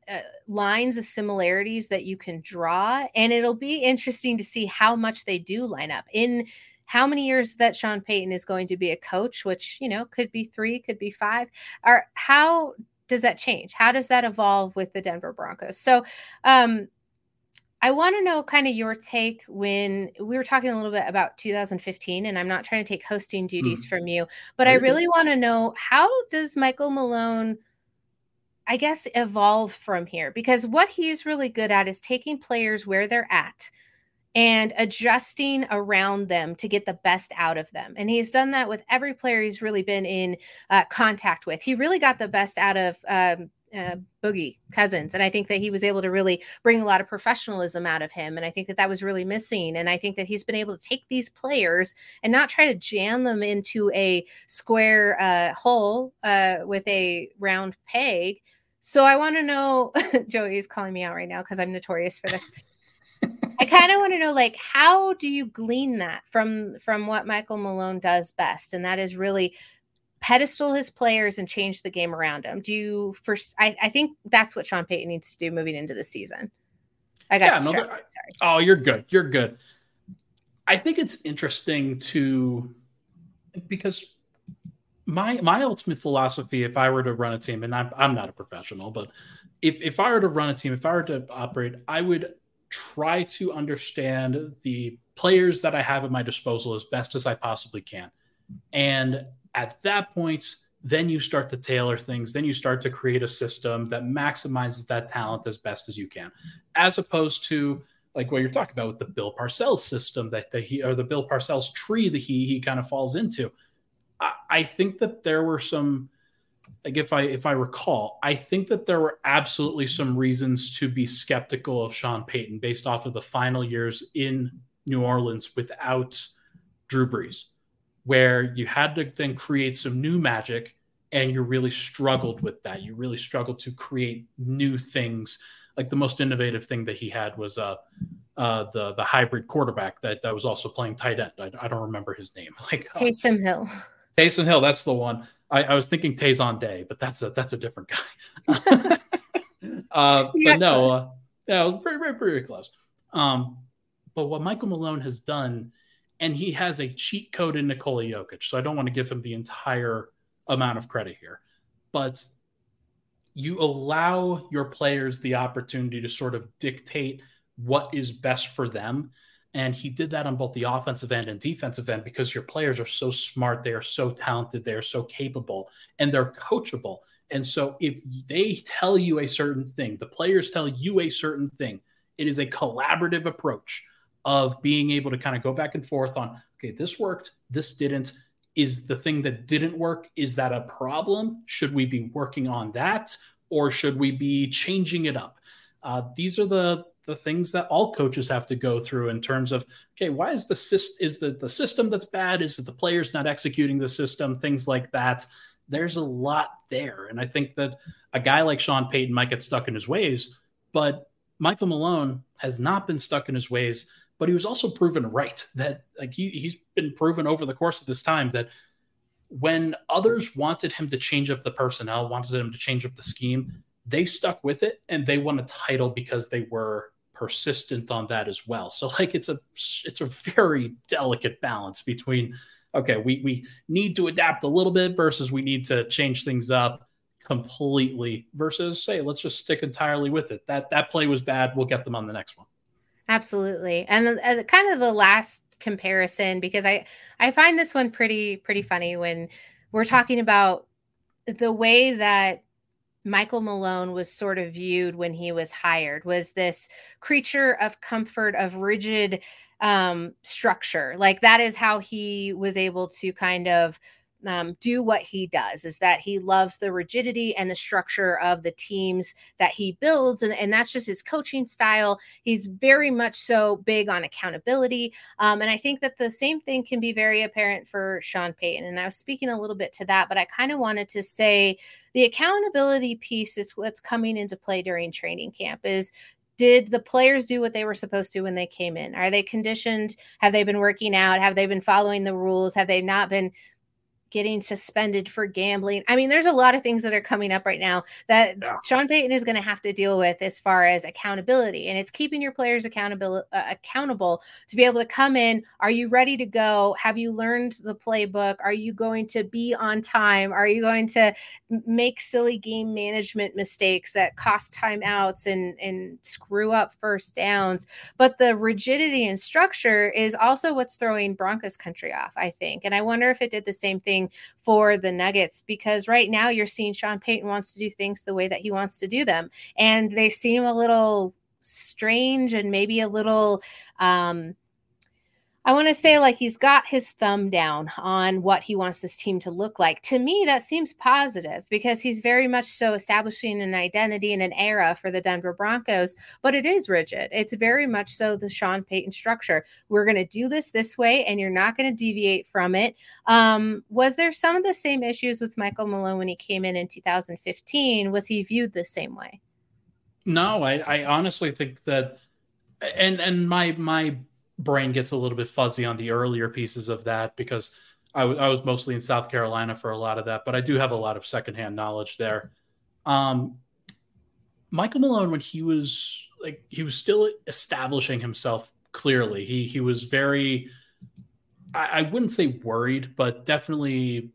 uh, lines of similarities that you can draw and it'll be interesting to see how much they do line up. In how many years that Sean Payton is going to be a coach which you know could be 3 could be 5 or how does that change? How does that evolve with the Denver Broncos? So um I want to know kind of your take when we were talking a little bit about 2015, and I'm not trying to take hosting duties mm. from you, but I really want to know how does Michael Malone I guess, evolve from here because what he's really good at is taking players where they're at and adjusting around them to get the best out of them. And he's done that with every player he's really been in uh, contact with. He really got the best out of um, uh, Boogie Cousins. And I think that he was able to really bring a lot of professionalism out of him. And I think that that was really missing. And I think that he's been able to take these players and not try to jam them into a square uh, hole uh, with a round peg, so I want to know, Joey is calling me out right now because I'm notorious for this. I kind of want to know, like, how do you glean that from from what Michael Malone does best, and that is really pedestal his players and change the game around him. Do you first? I, I think that's what Sean Payton needs to do moving into the season. I got yeah, no, Sorry. Oh, you're good. You're good. I think it's interesting to because my my ultimate philosophy if i were to run a team and i'm, I'm not a professional but if if I were to run a team, if I were to operate, I would try to understand the players that I have at my disposal as best as I possibly can. And at that point, then you start to tailor things. Then you start to create a system that maximizes that talent as best as you can, as opposed to like what you're talking about with the Bill Parcells system that, the, he or the Bill Parcells tree that he he kind of falls into. I, I think that there were some like if I if I recall, I think that there were absolutely some reasons to be skeptical of Sean Payton based off of the final years in New Orleans without Drew Brees, where you had to then create some new magic and you really struggled with that. You really struggled to create new things. Like the most innovative thing that he had was uh, uh, the the hybrid quarterback that, that was also playing tight end. I, I don't remember his name. Like uh, Taysom Hill. Taysom Hill, that's the one. I, I was thinking Tayson Day, but that's a that's a different guy. uh, yeah. But no, uh, yeah, pretty, pretty, pretty close. Um, but what Michael Malone has done, and he has a cheat code in Nikola Jokic, so I don't want to give him the entire amount of credit here, but you allow your players the opportunity to sort of dictate what is best for them and he did that on both the offensive end and defensive end because your players are so smart, they are so talented, they are so capable, and they're coachable. And so if they tell you a certain thing, the players tell you a certain thing, it is a collaborative approach of being able to kind of go back and forth on, okay, this worked, this didn't. Is the thing that didn't work, is that a problem? Should we be working on that? Or should we be changing it up? Uh, these are the the things that all coaches have to go through in terms of okay why is the system is the, the system that's bad is it the players not executing the system things like that there's a lot there and i think that a guy like sean payton might get stuck in his ways but michael malone has not been stuck in his ways but he was also proven right that like he, he's been proven over the course of this time that when others wanted him to change up the personnel wanted him to change up the scheme they stuck with it and they won a title because they were persistent on that as well. So like it's a it's a very delicate balance between okay, we we need to adapt a little bit versus we need to change things up completely versus say let's just stick entirely with it. That that play was bad, we'll get them on the next one. Absolutely. And uh, kind of the last comparison because I I find this one pretty pretty funny when we're talking about the way that Michael Malone was sort of viewed when he was hired was this creature of comfort, of rigid um, structure. Like that is how he was able to kind of um, do what he does is that he loves the rigidity and the structure of the teams that he builds and, and that's just his coaching style. He's very much so big on accountability um, and i think that the same thing can be very apparent for sean payton and i was speaking a little bit to that but i kind of wanted to say the accountability piece is what's coming into play during training camp is did the players do what they were supposed to when they came in? Are they conditioned? Have they been working out? Have they been following the rules? Have they not been getting suspended for gambling. I mean, there's a lot of things that are coming up right now that yeah. Sean Payton is going to have to deal with as far as accountability, and it's keeping your players accountable uh, accountable to be able to come in. Are you ready to go? Have you learned the playbook? Are you going to be on time? Are you going to make silly game management mistakes that cost timeouts and and screw up first downs? But the rigidity and structure is also what's throwing Broncos country off, I think, and I wonder if it did the same thing for the Nuggets because right now you're seeing Sean Payton wants to do things the way that he wants to do them. And they seem a little strange and maybe a little um I want to say like he's got his thumb down on what he wants this team to look like. To me, that seems positive because he's very much so establishing an identity and an era for the Denver Broncos, but it is rigid. It's very much so the Sean Payton structure. We're going to do this this way and you're not going to deviate from it. Um, was there some of the same issues with Michael Malone when he came in in 2015? Was he viewed the same way? No, I, I honestly think that and and my my brain gets a little bit fuzzy on the earlier pieces of that because I, w- I was mostly in South Carolina for a lot of that, but I do have a lot of secondhand knowledge there. Um, Michael Malone, when he was like, he was still establishing himself clearly. He he was very, I, I wouldn't say worried, but definitely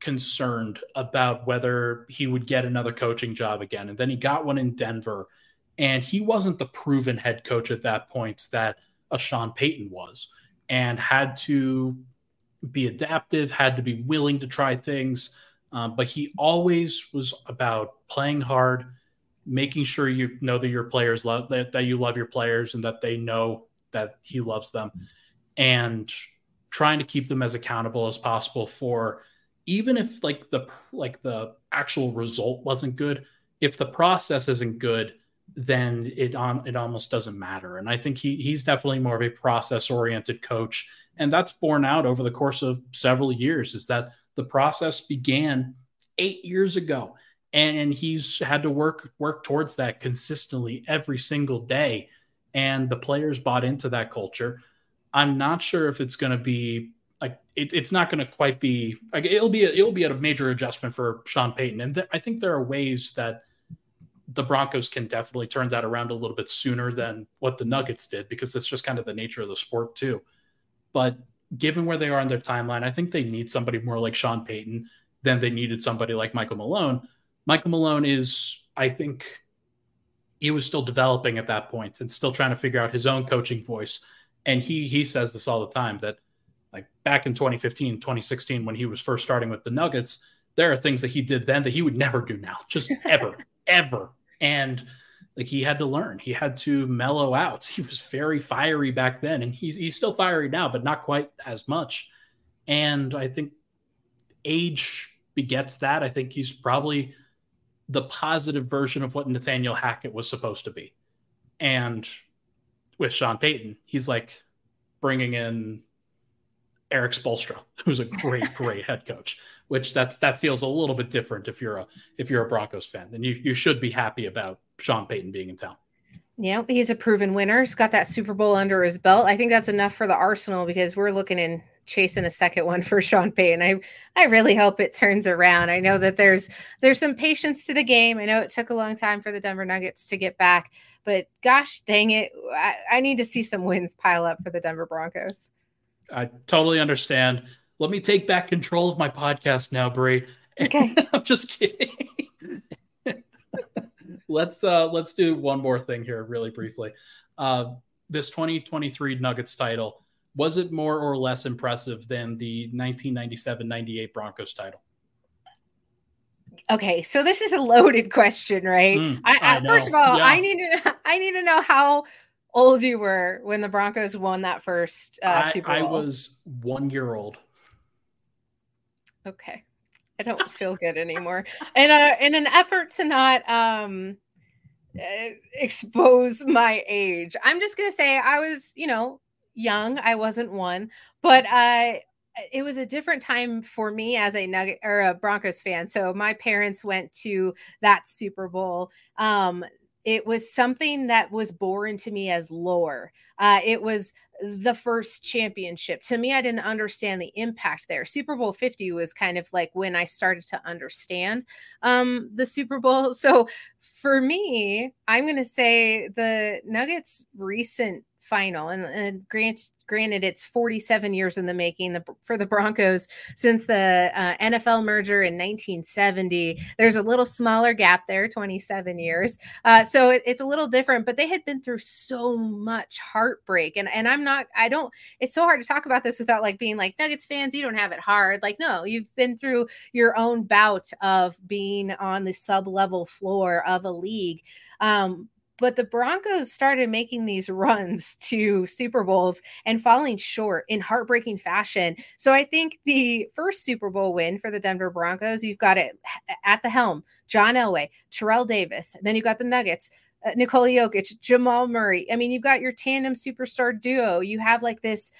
concerned about whether he would get another coaching job again. And then he got one in Denver, and he wasn't the proven head coach at that point that a Sean Payton was, and had to be adaptive, had to be willing to try things. Um, but he always was about playing hard, making sure you know that your players love that, that you love your players and that they know that he loves them, and trying to keep them as accountable as possible for even if like the like the actual result wasn't good if the process isn't good then it on it almost doesn't matter. And i think he he's definitely more of a process oriented coach. And that's borne out over the course of several years is that the process began 8 years ago and, and he's had to work work towards that consistently every single day. And the players bought into that culture. I'm not sure if it's going to be like it, it's not going to quite be like it'll be a, it'll be a major adjustment for Sean Payton, and th- I think there are ways that the Broncos can definitely turn that around a little bit sooner than what the Nuggets did because it's just kind of the nature of the sport too. But given where they are in their timeline, I think they need somebody more like Sean Payton than they needed somebody like Michael Malone. Michael Malone is, I think, he was still developing at that point and still trying to figure out his own coaching voice. And he he says this all the time that like back in 2015, 2016, when he was first starting with the Nuggets, there are things that he did then that he would never do now, just ever, ever. And like he had to learn, he had to mellow out. He was very fiery back then, and he's he's still fiery now, but not quite as much. And I think age begets that. I think he's probably the positive version of what Nathaniel Hackett was supposed to be. And with Sean Payton, he's like bringing in Erik Spoelstra, who's a great, great head coach. Which that's that feels a little bit different if you're a if you're a Broncos fan, and you you should be happy about Sean Payton being in town. Know, he's a proven winner. He's got that Super Bowl under his belt. I think that's enough for the Arsenal because we're looking in chasing a second one for Sean Payton. I I really hope it turns around. I know that there's there's some patience to the game. I know it took a long time for the Denver Nuggets to get back, but gosh dang it, I, I need to see some wins pile up for the Denver Broncos. I totally understand. Let me take back control of my podcast now, Bri. Okay. I'm just kidding. let's uh let's do one more thing here really briefly. Uh this 2023 Nuggets title, was it more or less impressive than the 1997-98 Broncos title? Okay, so this is a loaded question, right? Mm, I, I, first of all, yeah. I need to I need to know how old you were when the Broncos won that first uh, I, Super Bowl. I was one year old. Okay. I don't feel good anymore. And uh, in an effort to not um, uh, expose my age, I'm just gonna say I was, you know, young. I wasn't one, but I. It was a different time for me as a Nugget or a Broncos fan. So my parents went to that Super Bowl. Um, it was something that was born to me as lore. Uh, it was the first championship. To me, I didn't understand the impact there. Super Bowl 50 was kind of like when I started to understand um, the Super Bowl. So for me, I'm going to say the Nuggets' recent final. And, and grant, granted, it's 47 years in the making the, for the Broncos since the uh, NFL merger in 1970. There's a little smaller gap there, 27 years. Uh, so it, it's a little different, but they had been through so much heartbreak. And, and I'm not, I don't, it's so hard to talk about this without like being like Nuggets fans, you don't have it hard. Like, no, you've been through your own bout of being on the sub level floor of a league. Um, but the Broncos started making these runs to Super Bowls and falling short in heartbreaking fashion. So I think the first Super Bowl win for the Denver Broncos, you've got it at the helm, John Elway, Terrell Davis, then you've got the Nuggets. Uh, Nikola Jokic, Jamal Murray. I mean, you've got your tandem superstar duo. You have like this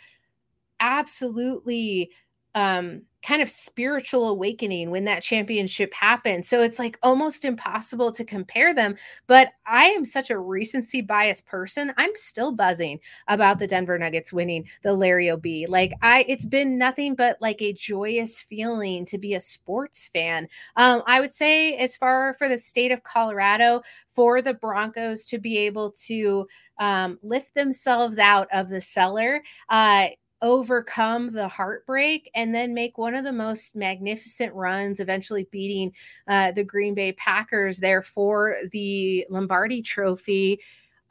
absolutely um kind of spiritual awakening when that championship happened. So it's like almost impossible to compare them. But I am such a recency bias person. I'm still buzzing about the Denver Nuggets winning the Larry O'B. Like I, it's been nothing but like a joyous feeling to be a sports fan. Um, I would say, as far for the state of Colorado, for the Broncos to be able to um, lift themselves out of the cellar. Uh, overcome the heartbreak and then make one of the most magnificent runs, eventually beating uh, the Green Bay Packers there for the Lombardi trophy.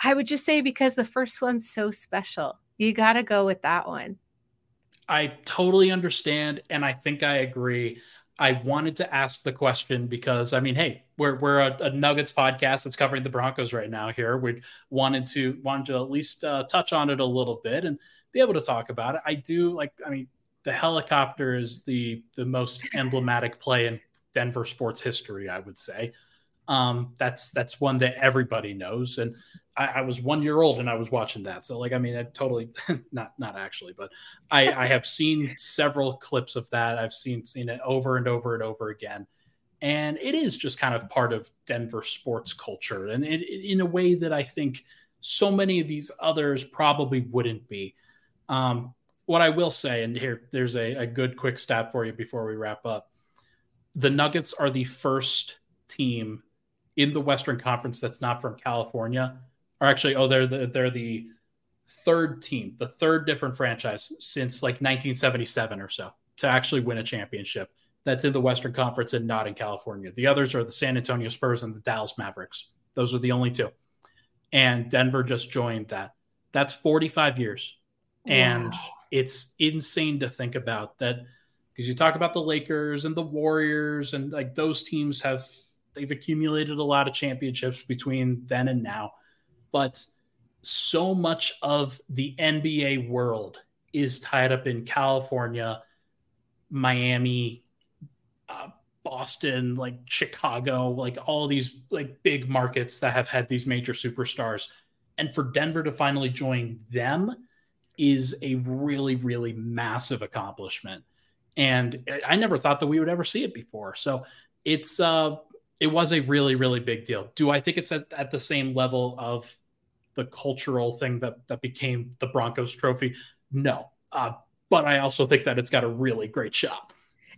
I would just say because the first one's so special, you got to go with that one. I totally understand. And I think I agree. I wanted to ask the question because I mean, hey, we're we're a, a, Nuggets podcast that's covering the Broncos right now. Here, we wanted to wanted to at least uh, touch on it a little bit and be able to talk about it. I do like. I mean, the helicopter is the the most emblematic play in Denver sports history. I would say. Um, that's that's one that everybody knows, and I, I, was one year old and I was watching that. So like, I mean, I totally not not actually, but I, I have seen several clips of that. I've seen seen it over and over and over again, and it is just kind of part of Denver sports culture, and it, it, in a way that I think so many of these others probably wouldn't be. Um, what I will say, and here there's a, a good quick stat for you before we wrap up. The Nuggets are the first team in the Western Conference that's not from California or actually, oh, they're the, they're the third team, the third different franchise since like 1977 or so to actually win a championship. That's in the Western Conference and not in California. The others are the San Antonio Spurs and the Dallas Mavericks. Those are the only two. And Denver just joined that. That's 45 years. Wow. And it's insane to think about that because you talk about the Lakers and the Warriors and like those teams have they've accumulated a lot of championships between then and now but so much of the NBA world is tied up in California, Miami, uh, Boston, like Chicago, like all these like big markets that have had these major superstars. And for Denver to finally join them is a really, really massive accomplishment. And I never thought that we would ever see it before. So it's uh it was a really, really big deal. Do I think it's at, at the same level of the cultural thing that that became the Broncos trophy. No, uh, but I also think that it's got a really great shot.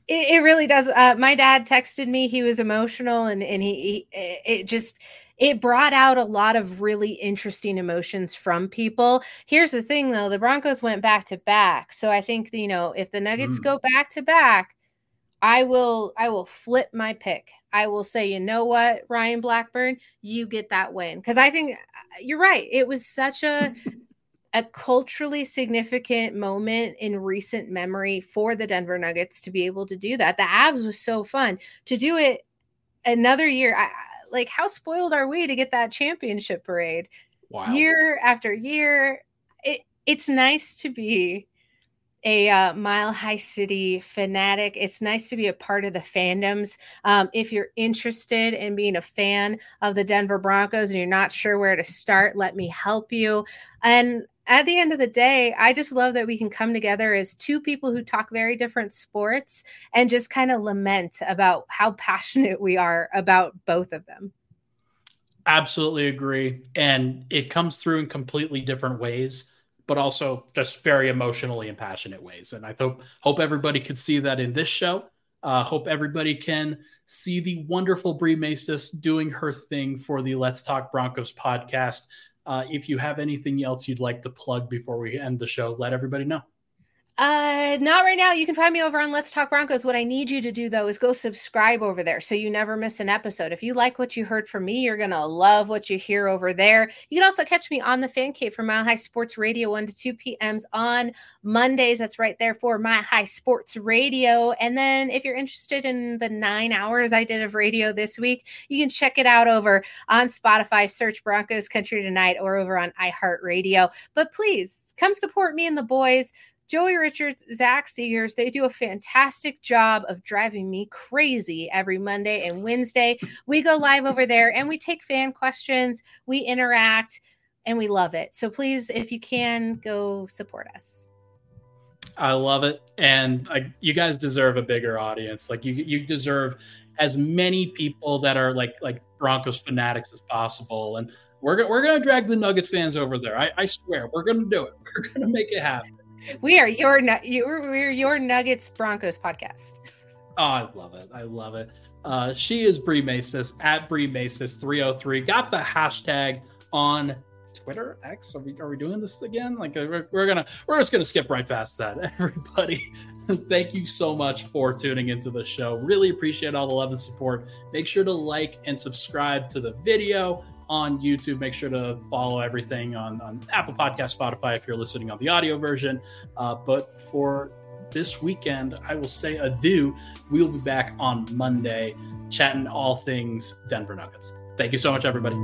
It, it really does. Uh, my dad texted me; he was emotional, and and he, he it just it brought out a lot of really interesting emotions from people. Here's the thing though, the Broncos went back to back. So I think you know, if the Nuggets mm. go back to back, I will I will flip my pick. I will say, you know what, Ryan Blackburn, you get that win. Because I think uh, you're right. It was such a a culturally significant moment in recent memory for the Denver Nuggets to be able to do that. The Avs was so fun to do it another year. I, like, how spoiled are we to get that championship parade wow. year after year? It it's nice to be a uh, Mile High City fanatic. It's nice to be a part of the fandoms. Um, if you're interested in being a fan of the Denver Broncos and you're not sure where to start, let me help you. And at the end of the day, I just love that we can come together as two people who talk very different sports and just kind of lament about how passionate we are about both of them. Absolutely agree. And it comes through in completely different ways but also just very emotionally and passionate ways. And I hope hope everybody could see that in this show. Uh, hope everybody can see the wonderful Bri Maestas doing her thing for the Let's Talk Broncos podcast. Uh, if you have anything else you'd like to plug before we end the show, let everybody know. Uh, not right now. You can find me over on Let's Talk Broncos. What I need you to do though is go subscribe over there so you never miss an episode. If you like what you heard from me, you're gonna love what you hear over there. You can also catch me on the Fan Cave for Mile High Sports Radio, one to two p.m.s on Mondays. That's right there for Mile High Sports Radio. And then if you're interested in the nine hours I did of radio this week, you can check it out over on Spotify. Search Broncos Country Tonight or over on iHeartRadio. But please come support me and the boys Joey Richards, Zach Seegers, they do a fantastic job of driving me crazy every Monday and Wednesday. We go live over there and we take fan questions, we interact, and we love it. So please, if you can, go support us. I love it, and I, you guys deserve a bigger audience. Like you, you deserve as many people that are like like Broncos fanatics as possible. And we're we're gonna drag the Nuggets fans over there. I, I swear, we're gonna do it. We're gonna make it happen. We are your you're, we're your Nuggets Broncos podcast. Oh, I love it. I love it. Uh, she is Bri Maestas at Bri Maestas 303. Got the hashtag on Twitter X. Are we are we doing this again? Like uh, we're, we're gonna we're just gonna skip right past that. Everybody, thank you so much for tuning into the show. Really appreciate all the love and support. Make sure to like and subscribe to the video on YouTube. Make sure to follow everything on, on Apple Podcast, Spotify if you're listening on the audio version. Uh, but for this weekend, I will say adieu. We'll be back on Monday chatting all things Denver Nuggets. Thank you so much, everybody.